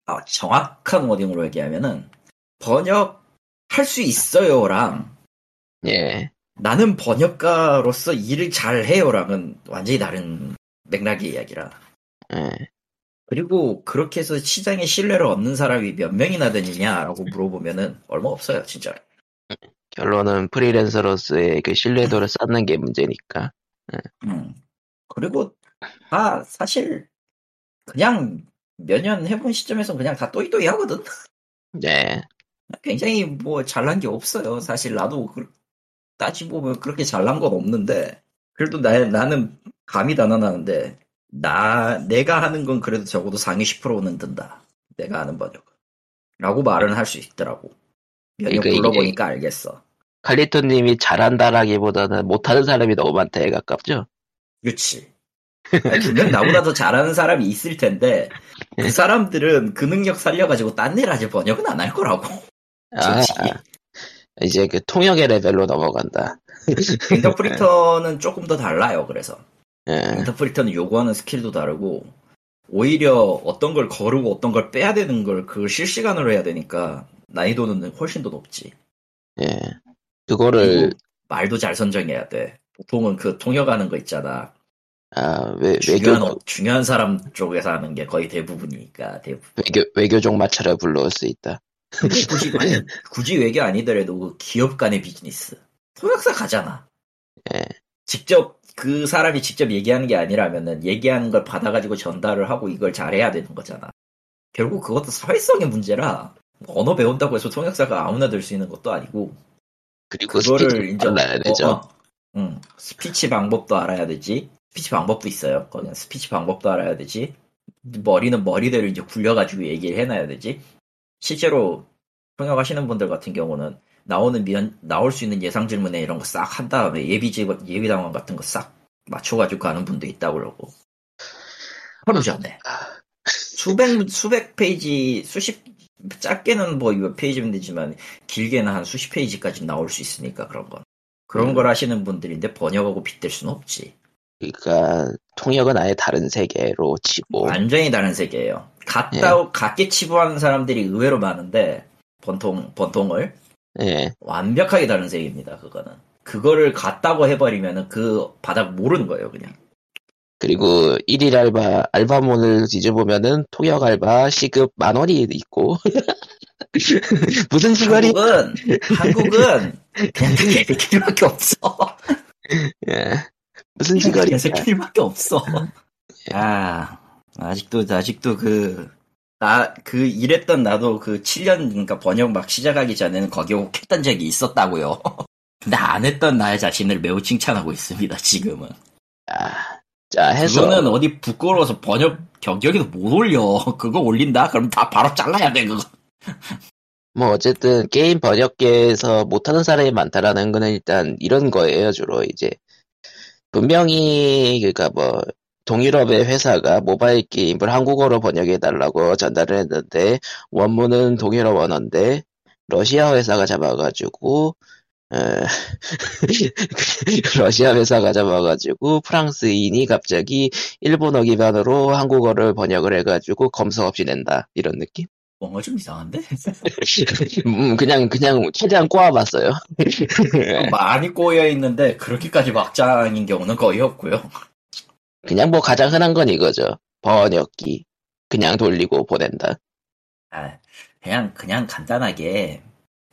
아, 정확한 워딩으로 얘기하면은 번역 할 수 있어요랑 예. 나는 번역가로서 일을 잘 해요랑은 완전히 다른 맥락의 이야기라. 예. 그리고 그렇게 해서 시장에 신뢰를 얻는 사람이 몇 명이나 되느냐라고 물어보면은 얼마 없어요, 진짜. 결론은 프리랜서로서의 그 신뢰도를 쌓는 게 문제니까. 음. 그리고 아 사실 그냥 몇 년 해본 시점에서 그냥 다 또이또이 하거든. <laughs> 네. 굉장히 뭐 잘난 게 없어요. 사실 나도 그- 따지보면 그렇게 잘난 건 없는데 그래도 나, 나는 감이 다 나나는데 나 내가 하는 건 그래도 적어도 상위 10%는 든다. 내가 하는 번역. 라고 말은 할 수 있더라고. 몇년 그러니까 불러보니까 알겠어. 칼리토님이 잘한다라기보다는 못하는 사람이 너무 많다에 가깝죠? 그렇지. 분명 나보다 더 잘하는 사람이 있을 텐데 그 사람들은 그 능력 살려가지고 딴 일 하지 번역은 안 할 거라고. 아, 솔직히. 이제 그 통역의 레벨로 넘어간다. interpreter는 조금 더 달라요. 그래서 예. interpreter는 요구하는 스킬도 다르고 오히려 어떤 걸 거르고 어떤 걸 빼야 되는 걸 그걸 실시간으로 해야 되니까 난이도는 훨씬 더 높지. 예. 그거를, 말도 잘 선정해야 돼. 보통은 그 통역하는 거 있잖아. 아, 외, 중요한, 외교, 어- 중요한 사람 쪽에서 하는 게 거의 대부분이니까 대부분. 외교, 외교적 마찰을 불러올 수 있다. 굳이, 아니, 굳이 외교 아니더라도 그 기업 간의 비즈니스. 통역사 가잖아. 예. 직접 그 사람이 직접 얘기하는 게 아니라면은 얘기하는 걸 받아가지고 전달을 하고 이걸 잘해야 되는 거잖아. 결국 그것도 사회성의 문제라 언어 배운다고 해서 통역사가 아무나 될 수 있는 것도 아니고 그리고 그거를 이제 알아야 되죠. 어, 어. 응. 스피치 방법도 알아야 되지. 스피치 방법도 있어요. 거기는 스피치 방법도 알아야 되지. 머리는 머리대로 이제 굴려가지고 얘기를 해놔야 되지. 실제로 통역하시는 분들 같은 경우는 나오는 면, 나올 수 있는 예상 질문에 이런 거 싹 한 다음에 예비 지 예비 당원 같은 거 싹 맞춰가지고 가는 분도 있다고 그러고 하루 전에 수백 수백 페이지 수십 짧게는 뭐 이거 페이지면 되지만 길게는 한 수십 페이지까지 나올 수 있으니까 그런 건 그런 음. 걸 하시는 분들인데 번역하고 빗댈 수는 없지 그러니까 통역은 아예 다른 세계로 치고 완전히 다른 세계예요. 같다 같게 치부하는 사람들이 의외로 많은데 번통 번통을 예. 완벽하게 다른 세계입니다. 그거는 그거를 같다고 해버리면은 그 바닥 모르는 거예요, 그냥. 그리고 1일 알바 알바몬을 뒤져보면은 통역 알바 시급 만 원이 있고 <laughs> 무슨 시간이 한국은 한국은 그냥 개새끼들밖에 없어. 예. 무슨 시간이 개새끼들밖에 없어. 아 아직도 아직도 그. 나, 그, 일했던 나도 그 7년, 그러니까 번역 막 시작하기 전에는 거기에 혹했던 적이 있었다고요. <laughs> 근데 안 했던 나의 자신을 매우 칭찬하고 있습니다, 지금은. 아, 자 해서 그거는 어디 부끄러워서 번역 경력에도 못 올려. <laughs> 그거 올린다? 그럼 다 바로 잘라야 돼, 그거. 뭐 어쨌든 게임 번역계에서 못하는 사람이 많다라는 거는 일단 이런 거예요 주로 이제 분명히 그니까 뭐 동유럽의 회사가 모바일 게임을 한국어로 번역해 달라고 전달을 했는데 원문은 동유럽 언어인데 러시아 회사가 잡아가지고 어, <laughs> 러시아 회사가 잡아가지고 프랑스인이 갑자기 일본어 기반으로 한국어를 번역을 해가지고 검사 없이 낸다 이런 느낌? 뭔가 좀 이상한데? <laughs> 음, 그냥, 그냥, 최대한 꼬아봤어요. <laughs> 많이 꼬여 있는데, 그렇게까지 막장인 경우는 거의 없고요. 그냥 뭐 가장 흔한 건 이거죠. 번역기. 그냥 돌리고 보낸다. 아, 그냥, 그냥 간단하게,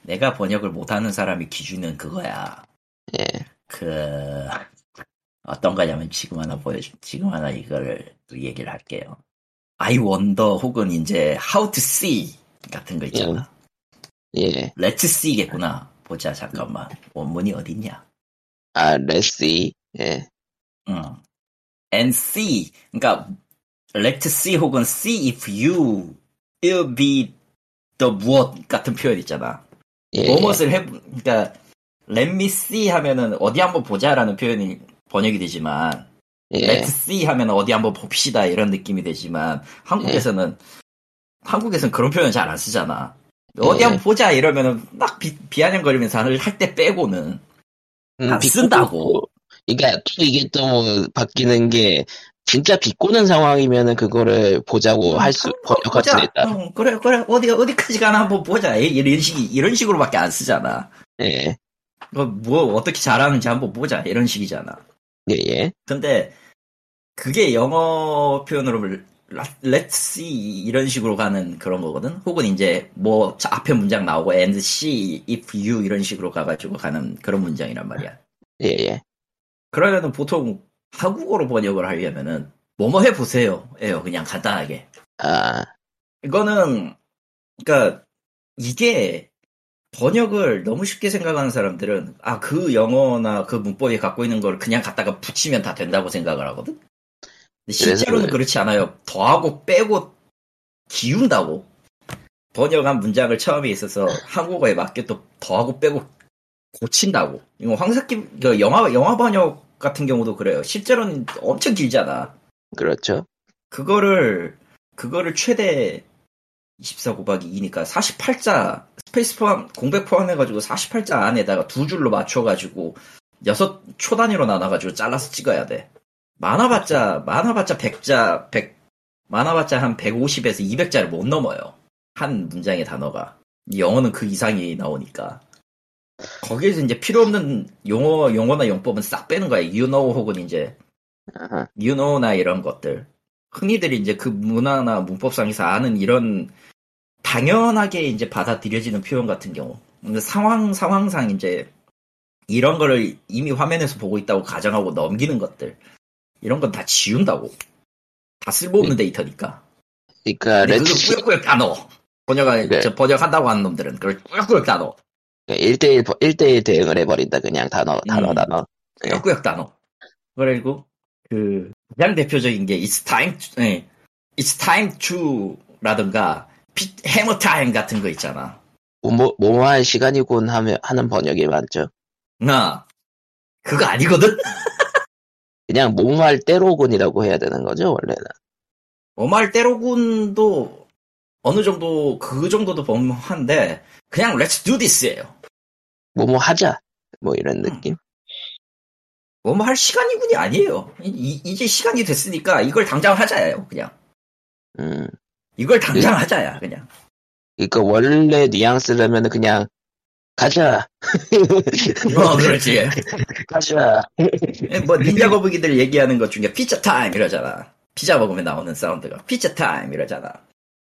내가 번역을 못하는 사람의 기준은 그거야. 예. 그, 어떤 거냐면 지금 하나 보여줄, 지금 하나 이걸 또 얘기를 할게요. I wonder 혹은 이제 how to see 같은 거 있잖아. 예. let's see겠구나. 보자, 잠깐만. 원문이 어딨냐. 아, 레시. 예. 응. and see. 그러니까 let's see 혹은 see if you will be the 무엇 같은 표현 있잖아. 예. 무엇을 해, 그러니까 let me see 하면은 어디 한번 보자라는 표현이 번역이 되지만 예. let's see 하면 어디 한번 봅시다 이런 느낌이 되지만 한국에서는 한국에서는 그런 표현 잘 안 쓰잖아. 어디 예. 한번 보자 이러면은 막 비, 비아냥거리면서 할 때 빼고는 음, 안 쓴다고. 그러니까 또 이게 또 바뀌는 게, 진짜 비꼬는 상황이면은 그거를 보자고 할 수, 번역할 수. 있다. 응, 그래 그래 어디 어디까지 가나 한번 보자 이런 식 이런 식으로밖에 안 쓰잖아. 예. 뭐, 뭐 어떻게 잘하는지 한번 보자 이런 식이잖아. 예, 예. 근데 그게 영어 표현으로 let's see 이런 식으로 가는 그런 거거든. 혹은 이제 뭐 자, 앞에 문장 나오고 and see if you 이런 식으로 가가지고 가는 그런 문장이란 말이야. 예, 예. 그러면은 보통 한국어로 번역을 하려면은 뭐뭐 해보세요. 예요. 그냥 간단하게. 아, 이거는 그러니까 이게 번역을 너무 쉽게 생각하는 사람들은 아 그 영어나 그 문법이 갖고 있는 걸 그냥 갖다가 붙이면 다 된다고 생각을 하거든. 근데 실제로는 그렇지 않아요. 더하고 빼고 기운다고. 번역한 문장을 처음에 있어서 한국어에 맞게 또 더하고 빼고 고친다고. 이거 황사기 그 영화 영화 번역 같은 경우도 그래요. 실제로는 엄청 길잖아. 그렇죠. 그거를 그거를 최대 24 곱하기 2니까 48자 스페이스 포함 공백 포함해가지고 48자 안에다가 두 줄로 맞춰가지고 여섯 초 단위로 나눠가지고 잘라서 찍어야 돼. 많아봤자 많아봤자 100자 100 많아봤자 한 150에서 200자를 못 넘어요. 한 문장의 단어가 이 영어는 그 이상이 나오니까 거기에서 이제 필요 없는 용어 용어나 용법은 싹 빼는 거야. You know 혹은 이제 you know나 이런 것들. 흔히들이 이제 그 문화나 문법상에서 아는 이런 당연하게 이제 받아들여지는 표현 같은 경우. 근데 상황, 상황상 이제 이런 거를 이미 화면에서 보고 있다고 가정하고 넘기는 것들. 이런 건 다 지운다고. 다 쓸모없는 데이터니까. 그러니까 레츠 꾸역꾸역 다 넣어. 번역을, 네. 저 번역한다고 하는 놈들은 그걸 꾸역꾸역 다 넣어. 1대1 1대1 대응을 해버린다 그냥 단어 단어 음. 단어. 꾸역꾸역 다 넣어. 그리고 그 가장 대표적인 게 It's time to, 예. It's time to 라든가 피- 해머 타임 같은 거 있잖아. 뭐뭐 뭐할 시간이군 하면 하는 번역이 많죠. 나 그거 아니거든. <laughs> 그냥 뭐할 때로군이라고 해야 되는 거죠 원래는. 오말 때로군도 어느 정도 그 정도도 범한데 그냥 let's do this예요. 뭐 뭐 하자 뭐 음. 이런 느낌. 뭐 뭐 할 시간이군이 아니에요. 이, 이제 시간이 됐으니까 이걸 당장 하자예요. 그냥 음. 이걸 당장 하자야. 그냥 그러니까 원래 뉘앙스라면 그냥 가자. 어 <laughs> 그렇지. 가자. 뭐 닌자 거북이들 얘기하는 것 중에 피자 타임 이러잖아. 피자 먹으면 나오는 사운드가 pizza time 이러잖아.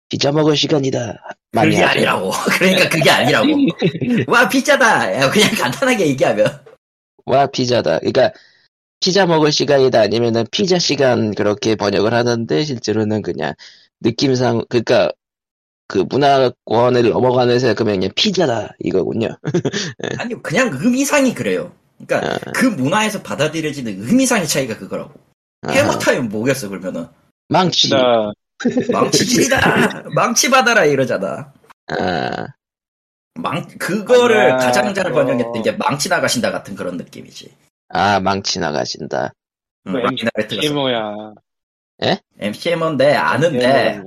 피자 먹을 시간이다. 많이 그게 하죠. 아니라고. <laughs> 그러니까 그게 아니라고. <laughs> 와 피자다. 야, 그냥 간단하게 얘기하면. 와 피자다. 그러니까 피자 먹을 시간이다 아니면은 피자 시간 그렇게 번역을 하는데 실제로는 그냥 느낌상 그러니까 그 문화권을 넘어가면서 그러면 그냥 피자다 이거군요. <laughs> 아니 그냥 의미상이 그래요. 그러니까 아. 그 문화에서 받아들여지는 의미상의 차이가 그거라고. hammer time 뭐겠어 그러면은 망치. 나 망치질이다. <laughs> 망치 받아라 이러잖아. 아, 망 그거를 아, 가장 잘 어. 번역했던 게 망치 나가신다 같은 그런 느낌이지. 아 망치 나가신다. 응, 그 망치 나가신다. MC 해머야. MC 해머인데 아는데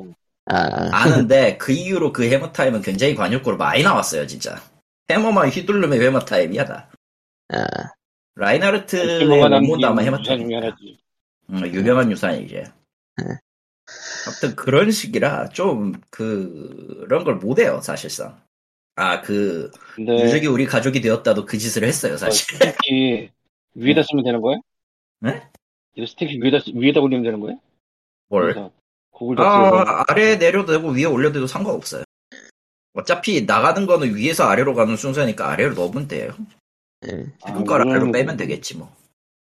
아, 아는데 그 이후로 그 hammer time은 굉장히 관용구로 많이 나왔어요 진짜. 해머만 휘두르면 hammer time이야 다. 아, MCM어가 원본도 아마 해머 유산 중에 타임. 하나지. 음, 유명한 유산이지. 네. 아무튼 그런 식이라 좀 그런 걸 못해요 사실상. 아그 근데 유족이 우리 가족이 되었다도 그 짓을 했어요 사실. 스테이키 위에다 쓰면 되는 거야? 네? 스테이키 위에다 쓰- 위에다 올리면 되는 거야? 뭘? 아 아래 내려도 되고 위에 올려도 되고 상관없어요. 어차피 나가는 거는 위에서 아래로 가는 순서니까 아래로 넣으면 돼요. 예. 아, 그걸 아래로 빼면 되겠지 뭐.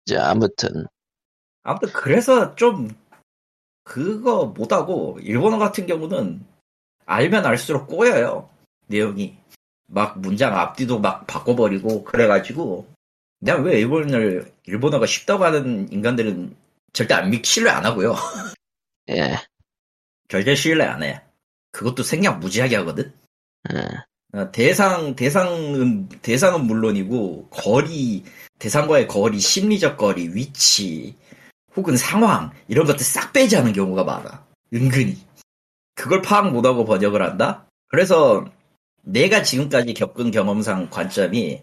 자 아무튼 아무튼 그래서 좀 그거 못하고 일본어 같은 경우는 알면 알수록 꼬여요. 내용이. 막 문장 앞뒤도 막 바꿔버리고 그래가지고 내가 왜 일본을 일본어가 쉽다고 하는 인간들은 절대 안 믿, 신뢰 안 하고요. 예, 절대 신뢰 안 해 그것도 생략 무지하게 하거든? 아, 어, 대상 대상은 대상은 물론이고 거리 대상과의 거리 심리적 거리 위치 혹은 상황 이런 것들 싹 빼지 않은 경우가 많아. 은근히. 그걸 파악 못하고 번역을 한다? 그래서 내가 지금까지 겪은 경험상 관점이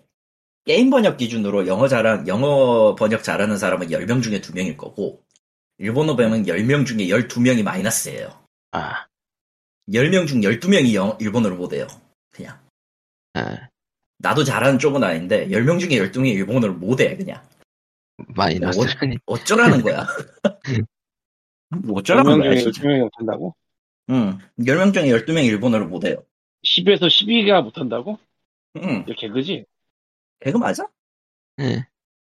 게임 번역 기준으로 영어 잘한 영어 번역 잘하는 사람은 10명 중에 2명일 거고 일본어 배우면 10명 중에 12명이 마이너스예요. 아, 10명 중 12명이 영, 일본어를 못해요. 그냥. 아, 나도 잘하는 쪽은 아닌데 10명 중에 12명이 일본어를 못해 그냥 마이너스라니. 어쩌라는 거야 어쩌라는 10명 거야 중에 진짜 12명이 못한다고? 응 10명 중에 12명이 일본어를 못해요 10에서 12가 못한다고? 응 이거 개그지? 개그 맞아? 예,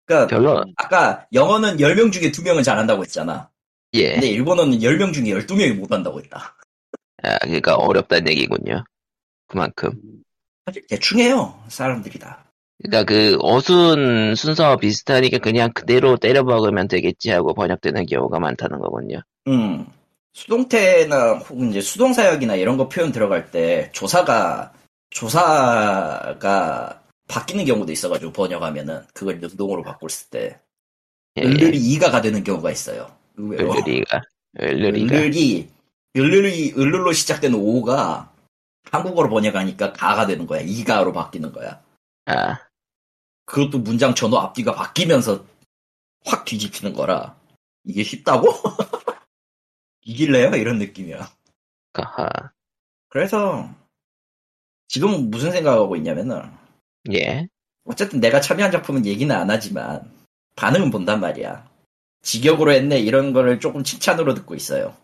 그러니까 별로 아까 영어는 10명 중에 2명은 잘한다고 했잖아 예, 근데 일본어는 10명 중에 12명이 못한다고 했다 아, 그러니까 어렵다는 얘기군요. 그만큼. 사실 대충 해요 사람들이 다 그러니까 그 어순 순서 비슷하니까 그냥 그대로 때려 박으면 되겠지 하고 번역되는 경우가 많다는 거군요. 음. 수동태나 혹은 이제 수동사역이나 이런 거 표현 들어갈 때 조사가 조사가 바뀌는 경우도 있어가지고 번역하면은 그걸 능동으로 바꿨을 때 예, 을르리 이가가 되는 경우가 있어요. 의외로. 을르리가, 을르리가, 을르리 을르리 을르로 시작되는 오가 한국어로 번역하니까 가가 되는 거야. 이가로 바뀌는 거야. 아, 그것도 문장 전후 앞뒤가 바뀌면서 확 뒤집히는 거라 이게 쉽다고? <laughs> 이길래요? 이런 느낌이야. 가하, 그래서 지금 무슨 생각하고 있냐면은 예, 어쨌든 내가 참여한 작품은 얘기는 안 하지만 반응은 본단 말이야. 직역으로 했네 이런 거를 조금 칭찬으로 듣고 있어요.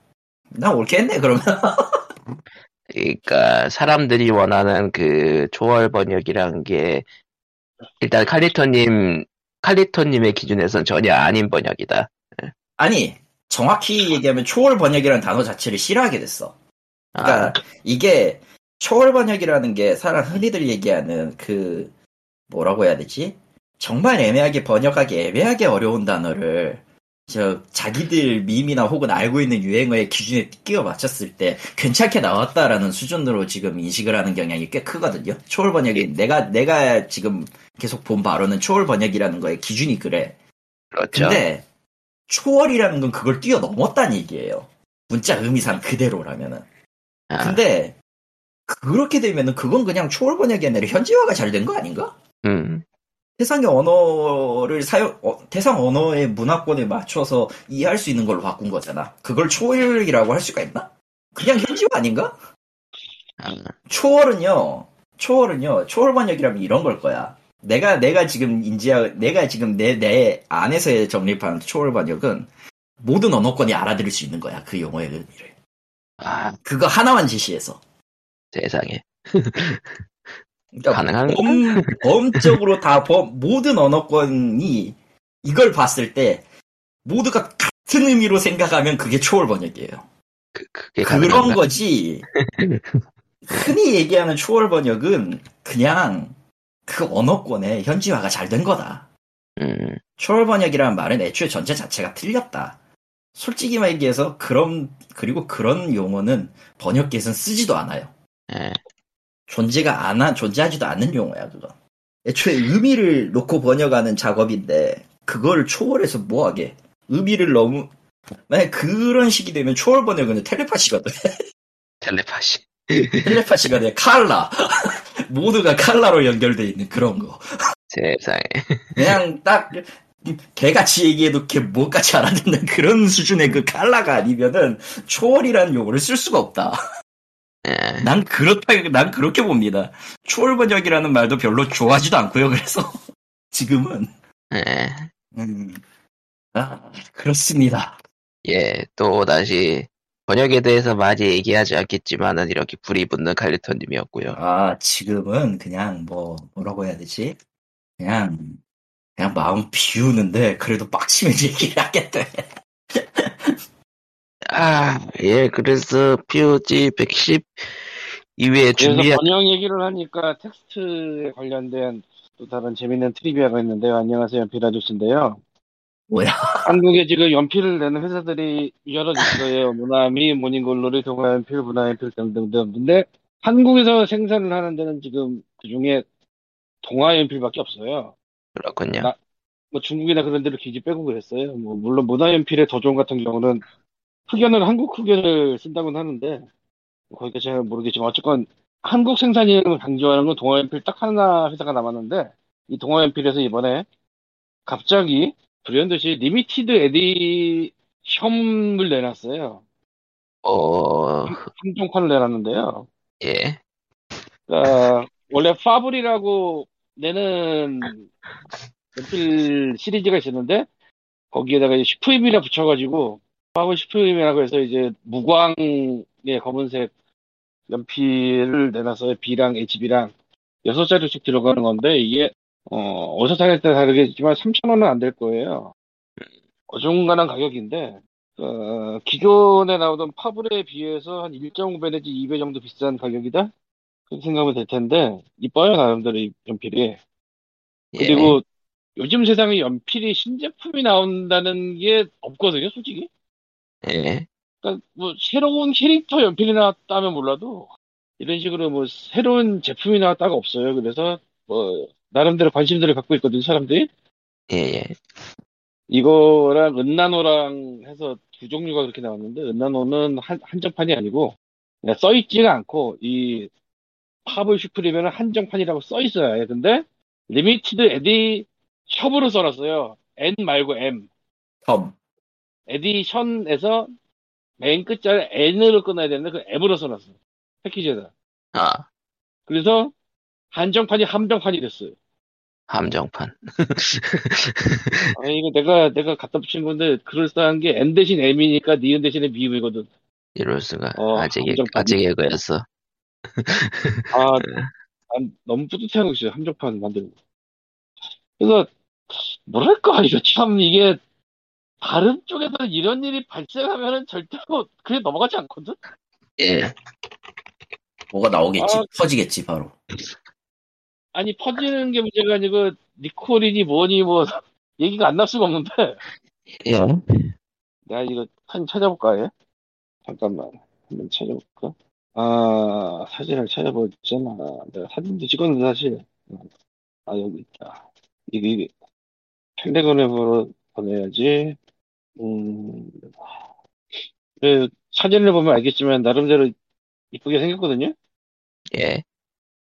나 옳게 했네 그러면. <laughs> 그러니까 사람들이 원하는 그 초월 번역이란 게 일단 칼리토님 칼리토님의 기준에선 전혀 아닌 번역이다. 아니 정확히 얘기하면 초월 번역이라는 단어 자체를 싫어하게 됐어. 아, 그러니까 이게 초월 번역이라는 게 사람 흔히들 얘기하는 그 뭐라고 해야 되지? 정말 애매하게 번역하기 애매하게 어려운 단어를 저 자기들 밈이나 혹은 알고 있는 유행어의 기준에 끼워 맞췄을 때 괜찮게 나왔다라는 수준으로 지금 인식을 하는 경향이 꽤 크거든요. 초월 번역이 내가 내가 지금 계속 본 바로는 초월 번역이라는 거의 기준이 그래. 그렇죠. 근데 초월이라는 건 그걸 뛰어넘었다는 얘기예요. 문자 의미상 그대로라면은. 아, 근데 그렇게 되면은 그건 그냥 초월 번역이 아니라 현지화가 잘 된 거 아닌가? 음, 세상의 언어를 사용, 어, 대상 언어의 문화권에 맞춰서 이해할 수 있는 걸로 바꾼 거잖아. 그걸 초월이라고 할 수가 있나? 그냥 현지화 아닌가? 아, 초월은요, 초월은요, 초월 번역이라면 이런 걸 거야. 내가, 내가 지금 인지하, 내가 지금 내, 내 안에서 정립한 초월 번역은 모든 언어권이 알아들을 수 있는 거야. 그 용어의 의미를. 아, 그거 하나만 지시해서. 세상에. 그러니까 가능한가? 범, <laughs> 범적으로 다 범, 모든 언어권이 이걸 봤을 때 모두가 같은 의미로 생각하면 그게 초월 번역이에요. 그, 그게 그런 가능한가? 거지. 흔히 얘기하는 초월 번역은 그냥 그 언어권의 현지화가 잘 된 거다. 음, 초월 번역이라는 말은 애초에 전제 자체가 틀렸다. 솔직히 말해서 그런 그리고 그런 용어는 번역기에서는 쓰지도 않아요. 예, 존재가 안 한, 존재하지도 않는 용어야, 그건. 애초에 의미를 놓고 번역하는 작업인데, 그걸 초월해서 뭐하게. 의미를 너무, 만약 그런 식이 되면 초월 번역은 <laughs> <laughs> 텔레파시가 돼. 텔레파시. 텔레파시가 돼. 칼라. <laughs> 모두가 칼라로 연결돼 있는 그런 거. 세상에. 그냥 딱, 개같이 얘기해도 걔 뭐까지 알아듣는 그런 수준의 그 칼라가 아니면은 초월이라는 용어를 쓸 수가 없다. 예, 난 그렇다, 난 그렇게 봅니다. 초월 번역이라는 말도 별로 좋아하지도 않고요, 그래서. <laughs> 지금은. 예, 음. 아, 그렇습니다. 예, 또 다시 번역에 대해서 많이 얘기하지 않겠지만은 이렇게 불이 붙는 칼리토님이었고요. 아, 지금은 그냥 뭐, 뭐라고 해야 되지? 그냥, 그냥 마음 비우는데, 그래도 빡치면 <laughs> 얘기를 돼. 아, 예, 그래서 POG 110 이외에 그래서 준비한 번역 얘기를 하니까 텍스트에 관련된 또 다른 재밌는 트리비아가 있는데요. 안녕하세요. 연필아저씨인데요. 뭐야? 한국에 지금 연필을 내는 회사들이 여러 있어요. 문화미, 모닝글로리, 동아연필, 문화연필 등등등. 근데 한국에서 생산을 하는 데는 지금 그 중에 동아연필밖에 없어요. 그렇군요. 나- 뭐 중국이나 그런 데로 기지 빼고 그랬어요. 뭐 물론 문화연필의 도전 같은 경우는 흑연은 한국 흑연을 쓴다고는 하는데 거기가 잘 모르겠지만 어쨌건 한국 생산량을 강조하는 건 동아연필 딱 하나 회사가 남았는데 이 동아연필에서 이번에 갑자기 불현듯이 limited edition을 내놨어요. 어, 한정판을 내놨는데요. 예, 그러니까 원래 파블이라고 내는 연필 시리즈가 있었는데 거기에다가 이제 슈프림이라 붙여가지고 파블 슈프림이라고 해서 이제 무광의 검은색 연필을 내놔서 B랑 HB랑 여섯 자루씩 들어가는 건데 이게 어, 어디서 사는에 따라 다르겠지만 3,000원은 안 될 거예요. 어중간한 가격인데 어, 기존에 나오던 파블에 비해서 한 1.5배 내지 2배 정도 비싼 가격이다? 그렇게 생각하면 될 텐데 이뻐요 나름대로 이 연필이 예. 그리고 요즘 세상에 연필이 신제품이 나온다는 게 없거든요 솔직히 예, 그러니까 뭐 새로운 캐릭터 연필이 나왔다면 몰라도 이런 식으로 뭐 새로운 제품이 나왔다가 없어요. 그래서 뭐 나름대로 관심들을 갖고 있거든요 사람들이. 예, 예. 이거랑 은나노랑 해서 두 종류가 그렇게 나왔는데 은나노는 한, 한정판이 아니고 그냥 써있지가 않고 이 파블 슈프림에는 한정판이라고 써 있어야 해 근데 limited editiom으로 써놨어요. N 말고 M. 텀. 에디션에서 맨 끝자리 N으로 끊어야 되는데 그 M으로 써놨어 패키지에다 아, 그래서 한정판이 함정판이 됐어요 함정판. <laughs> 아 이거 내가 내가 갖다 붙인 건데 그럴싸한 게 N 대신 M이니까 니은 대신에 미음이거든 이럴 수가. 어, 아직, 함정판이. 아직 예거였어. <laughs> 아, 난 너무 뿌듯해하고 있어요. 함정판 만들고. 그래서, 뭐랄까, 이거 참, 이게, 다른 쪽에서 이런 일이 발생하면은 절대로, 그게 넘어가지 않거든? 예, 뭐가 나오겠지. 아. 터지겠지, 바로. 아니, 퍼지는 게 문제가 아니고, 니콜이니 뭐니 뭐, <laughs> 얘기가 안 날 수가 없는데, 예. 내가 이거 사진 찾아볼까, 얘? 잠깐만. 한번 찾아볼까? 아, 사진을 찾아보잖아. 내가 사진도 찍었는데, 사실. 아, 여기 있다. 이게, 이게, 텔레그램으로 보내야지. 음, 그, 사진을 보면 알겠지만, 나름대로 이쁘게 생겼거든요? 예.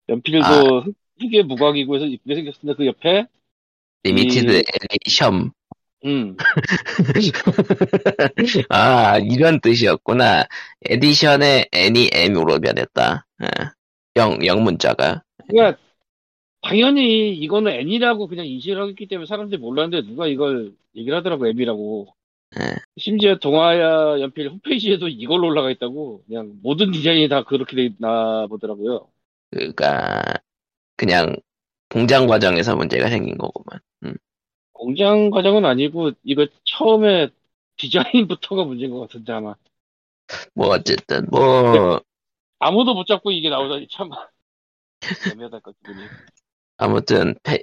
연필도 아. 흑- 흑의 무광이고 해서 이쁘게 생겼는데, 그 옆에, limited 이- 에디션. 음, <laughs> 아, 이런 뜻이었구나. edition의 N이 M으로 변했다. 예. 영, 영문자가. 그러니까 당연히 이거는 N이라고 그냥 인식을 하기 때문에 사람들이 몰랐는데 누가 이걸 얘기를 하더라고 M이라고 예. 심지어 동아야 연필 홈페이지에도 이걸로 올라가 있다고 그냥 모든 디자인이 다 그렇게 돼 있나 보더라고요 그니까, 그냥, 공장 과정에서 문제가 생긴 거구만. 음. 공장 과정은 아니고 이거 처음에 디자인부터가 문제인 것 같은데 아마 뭐, 어쨌든, 뭐, <laughs> 아무도 못 잡고 이게 나오다니 참 <laughs> 애매하달까 기분이 아무튼, 페,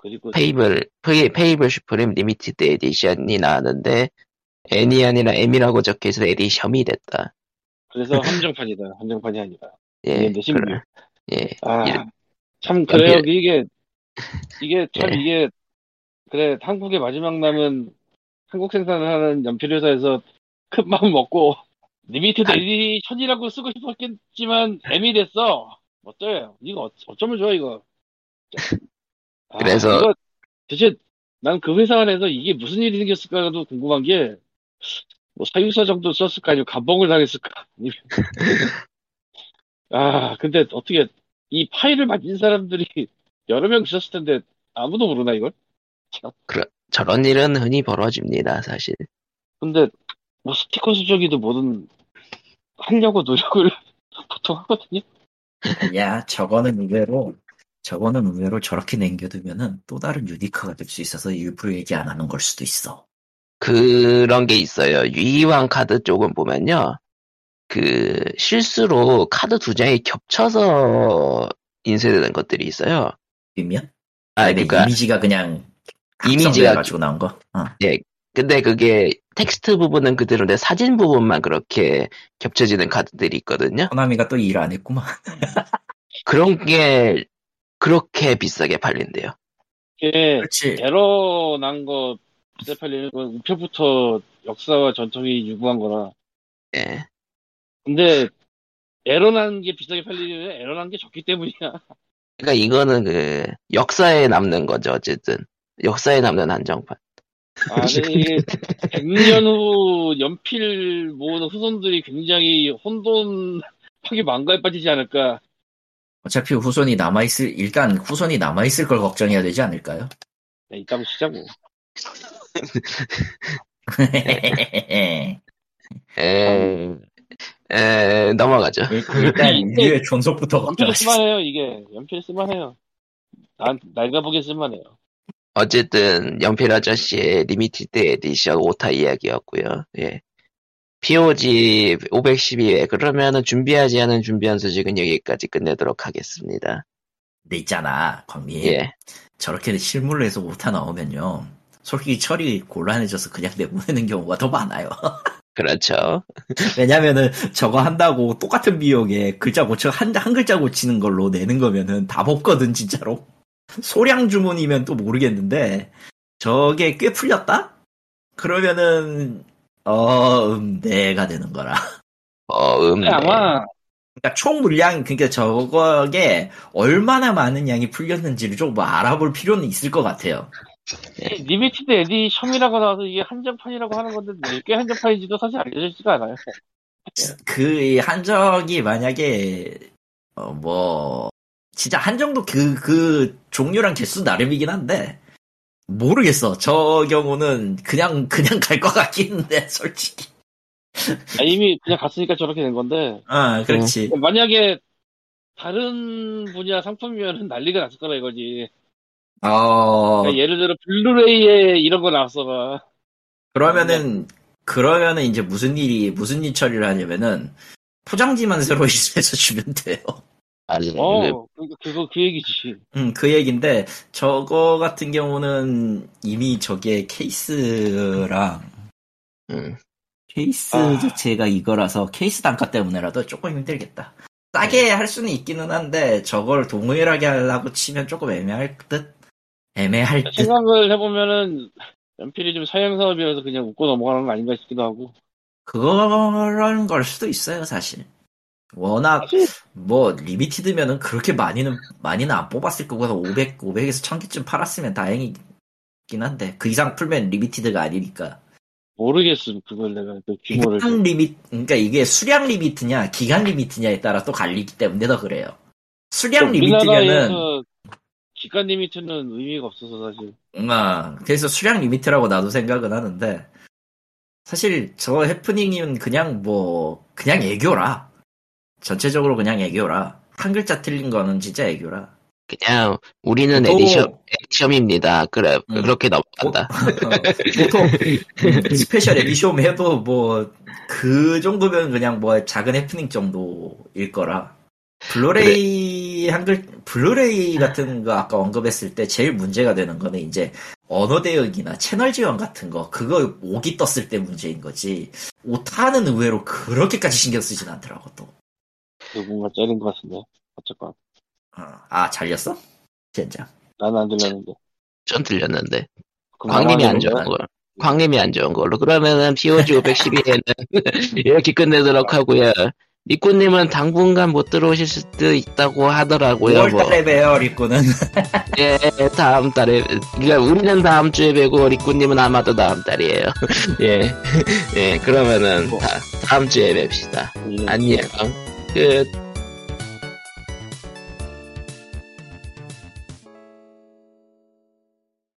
페이, 페이블 슈프림 limited edition이 나왔는데, N이 아니라 M이라고 적혀있어 editiom이 됐다. 그래서 한정판이다 한정판이 아니라 예. 근데 그래. 예. 아, 참 그래요. 연필. 이게 <laughs> 이게 참 예. 이게 그래 한국의 마지막 남은 한국 생산하는 연필 회사에서 큰 마음 먹고 limited 한- edition이라고 쓰고 싶었겠지만 M이 됐어. 어때요? 이거 어- 어쩌면 좋아 이거. 아, 그래서- 이거 대체 난 그 회사 안에서 이게 무슨 일이 생겼을까도 궁금한 게 뭐 사유서 정도 썼을까 아니면 감봉을 당했을까 아니면 아 근데 어떻게 이 파일을 만진 사람들이 여러 명 있었을 텐데 아무도 모르나 이걸? 저런 일은 흔히 벌어집니다, 사실. 근데 뭐 스티커 수정이도 뭐든 하려고 노력을 <laughs> 보통 하거든요. 야, 저거는 의외로, 저거는 의외로 저렇게 남겨두면은 또 다른 유니크가 될 수 있어서 일부러 얘기 안 하는 걸 수도 있어. 그런 게 있어요. 유이왕 카드 쪽은 보면요. 그, 실수로 카드 두 장이 겹쳐서 인쇄되는 것들이 있어요. 뒷면? 아, 그니까, 이미지가 그냥 이미지가 가지고 나온 거. 어. 근데 그게 텍스트 부분은 그대로인데 사진 부분만 그렇게 겹쳐지는 카드들이 있거든요. 코나미가 또 일 안 했구만. <laughs> 그런 게 그렇게 비싸게 팔린대요. 이게 그렇지. 에러 난거 비싸 팔리는 건 우표부터 역사와 전통이 유구한 거라. 예. 근데 에러 난 게 비싸게 팔리려면 에러 난 게 적기 때문이야. 그러니까 이거는 그 역사에 남는 거죠, 어쨌든. 역사에 남는 한정판. 아, <laughs> 이게 100년 후 연필 모으는 후손들이 굉장히 혼돈하게 망가에 빠지지 않을까. 어차피 후손이 남아있을, 일단 후손이 남아있을 걸 걱정해야 되지 않을까요? 네, 이따고 시자고. <laughs> 에, 에, 넘어가죠. 일단 <laughs> 인류의 존속부터 연필 쓸만해요, 이게. 연필 쓸만해요. 난, 내가 보기엔 쓸만해요. 어쨌든 연필 아저씨의 limited edition 오타 이야기였고요. 예. POG 512회 그러면은 준비하지 않은 준비한 소식은 여기까지 끝내도록 하겠습니다. 근데 있잖아, 광미. 예. 저렇게 실물로 해서 오타 나오면요. 솔직히 처리 곤란해져서 그냥 내보내는 경우가 더 많아요. <laughs> 그렇죠. 왜냐면은 저거 한다고 똑같은 비용에 글자 고쳐 한, 한 글자 고치는 걸로 내는 거면은 답 없거든 진짜로. 소량 주문이면 또 모르겠는데 저게 꽤 풀렸다? 그러면은 어, 음, 네가 되는 거라. 어, 음. 근데 아마, 그러니까 총 물량 그러니까 저거에 얼마나 많은 양이 풀렸는지를 좀뭐 알아볼 필요는 있을 것 같아요. limited edition이라고 나와서 이게 한정판이라고 하는 건데, 몇 개 한정판인지도 사실 알려지지가 않아요. 그 한정이 만약에 어 뭐 진짜 한정도 그그 종류랑 개수 나름이긴 한데 모르겠어. 저 경우는 그냥 그냥 갈 것 같긴 한데 <laughs> 솔직히. 아, 이미 그냥 갔으니까 저렇게 된 건데, 아 그렇지. 만약에 다른 분야 상품이면 난리가 났을 거라 이거지. 어 그러니까 예를 들어 블루레이에 이런 거 나왔어봐. 그러면은 그러면은 이제 무슨 일이 무슨 일 처리를 하냐면은 포장지만 새로 해서 주면 돼요. 아니, 어, 그러니까 그거 그 얘기지. 음, 그 얘기인데, 저거 같은 경우는 이미 저게 케이스랑 음. 케이스 아. 자체가 이거라서 케이스 단가 때문에라도 조금 힘들겠다. 싸게 할 수는 있기는 한데 저걸 동일하게 하려고 치면 조금 애매할 듯? 애매할 듯? 생각을 해보면은 연필이 좀 사양 사업이라서 그냥 웃고 넘어가는 거 아닌가 싶기도 하고. 그런 걸 수도 있어요, 사실. 워낙 뭐 limited면은 그렇게 많이는 많이는 안 뽑았을 거고 500 500에서 1000개쯤 팔았으면 다행이긴 한데 그 이상 풀면 limited가 아니니까. 모르겠음 그걸 내가 그 규모를. 기간 limit 그러니까 이게 수량 limit냐 기간 limit냐에 따라 또 갈리기 때문에 더 그래요. 수량 limit면은 우리나라에서 기간 limit는 의미가 없어서 사실. 아, 그래서 수량 limit라고 나도 생각은 하는데 사실 저 해프닝이면 그냥 뭐 그냥 애교라 전체적으로 그냥 애교라 한 글자 틀린 거는 진짜 애교라 그냥 우리는 또- edition edition입니다. 그래 음. 그렇게 넘어간다. <laughs> 보통 음, special edition 해도 뭐 그 정도면 그냥 뭐 작은 해프닝 정도일 거라 블루레이 한글 블루레이 같은 거 아까 언급했을 때 제일 문제가 되는 거는 이제 언어 대역이나 채널 지원 같은 거 그거 오기 떴을 때 문제인 거지 오타는 의외로 그렇게까지 신경 쓰진 않더라고 또. 그 뭔가 째린 것 같은데. 어쨌건. 어, 아 잘렸어? 젠장. 나는 안 들렸는데. 좀 들렸는데 광님이 나만 안 좋은 거야? 걸. 광님이 안 좋은 걸로. 그러면은 POG 512회는 <laughs> 이렇게 끝내도록 하고요. 리꾸님은 당분간 못 들어오실 수도 있다고 하더라고요. 5월달에 봬요 리꾸는. <laughs> 예, 다음 달에. 그러니까 우리는 다음 주에 뵈고 리꾸님은 아마도 다음 달이에요. <laughs> 예, <laughs> 예, 그러면은 다, 다음 주에 뵙시다. 예. 안녕. 끝.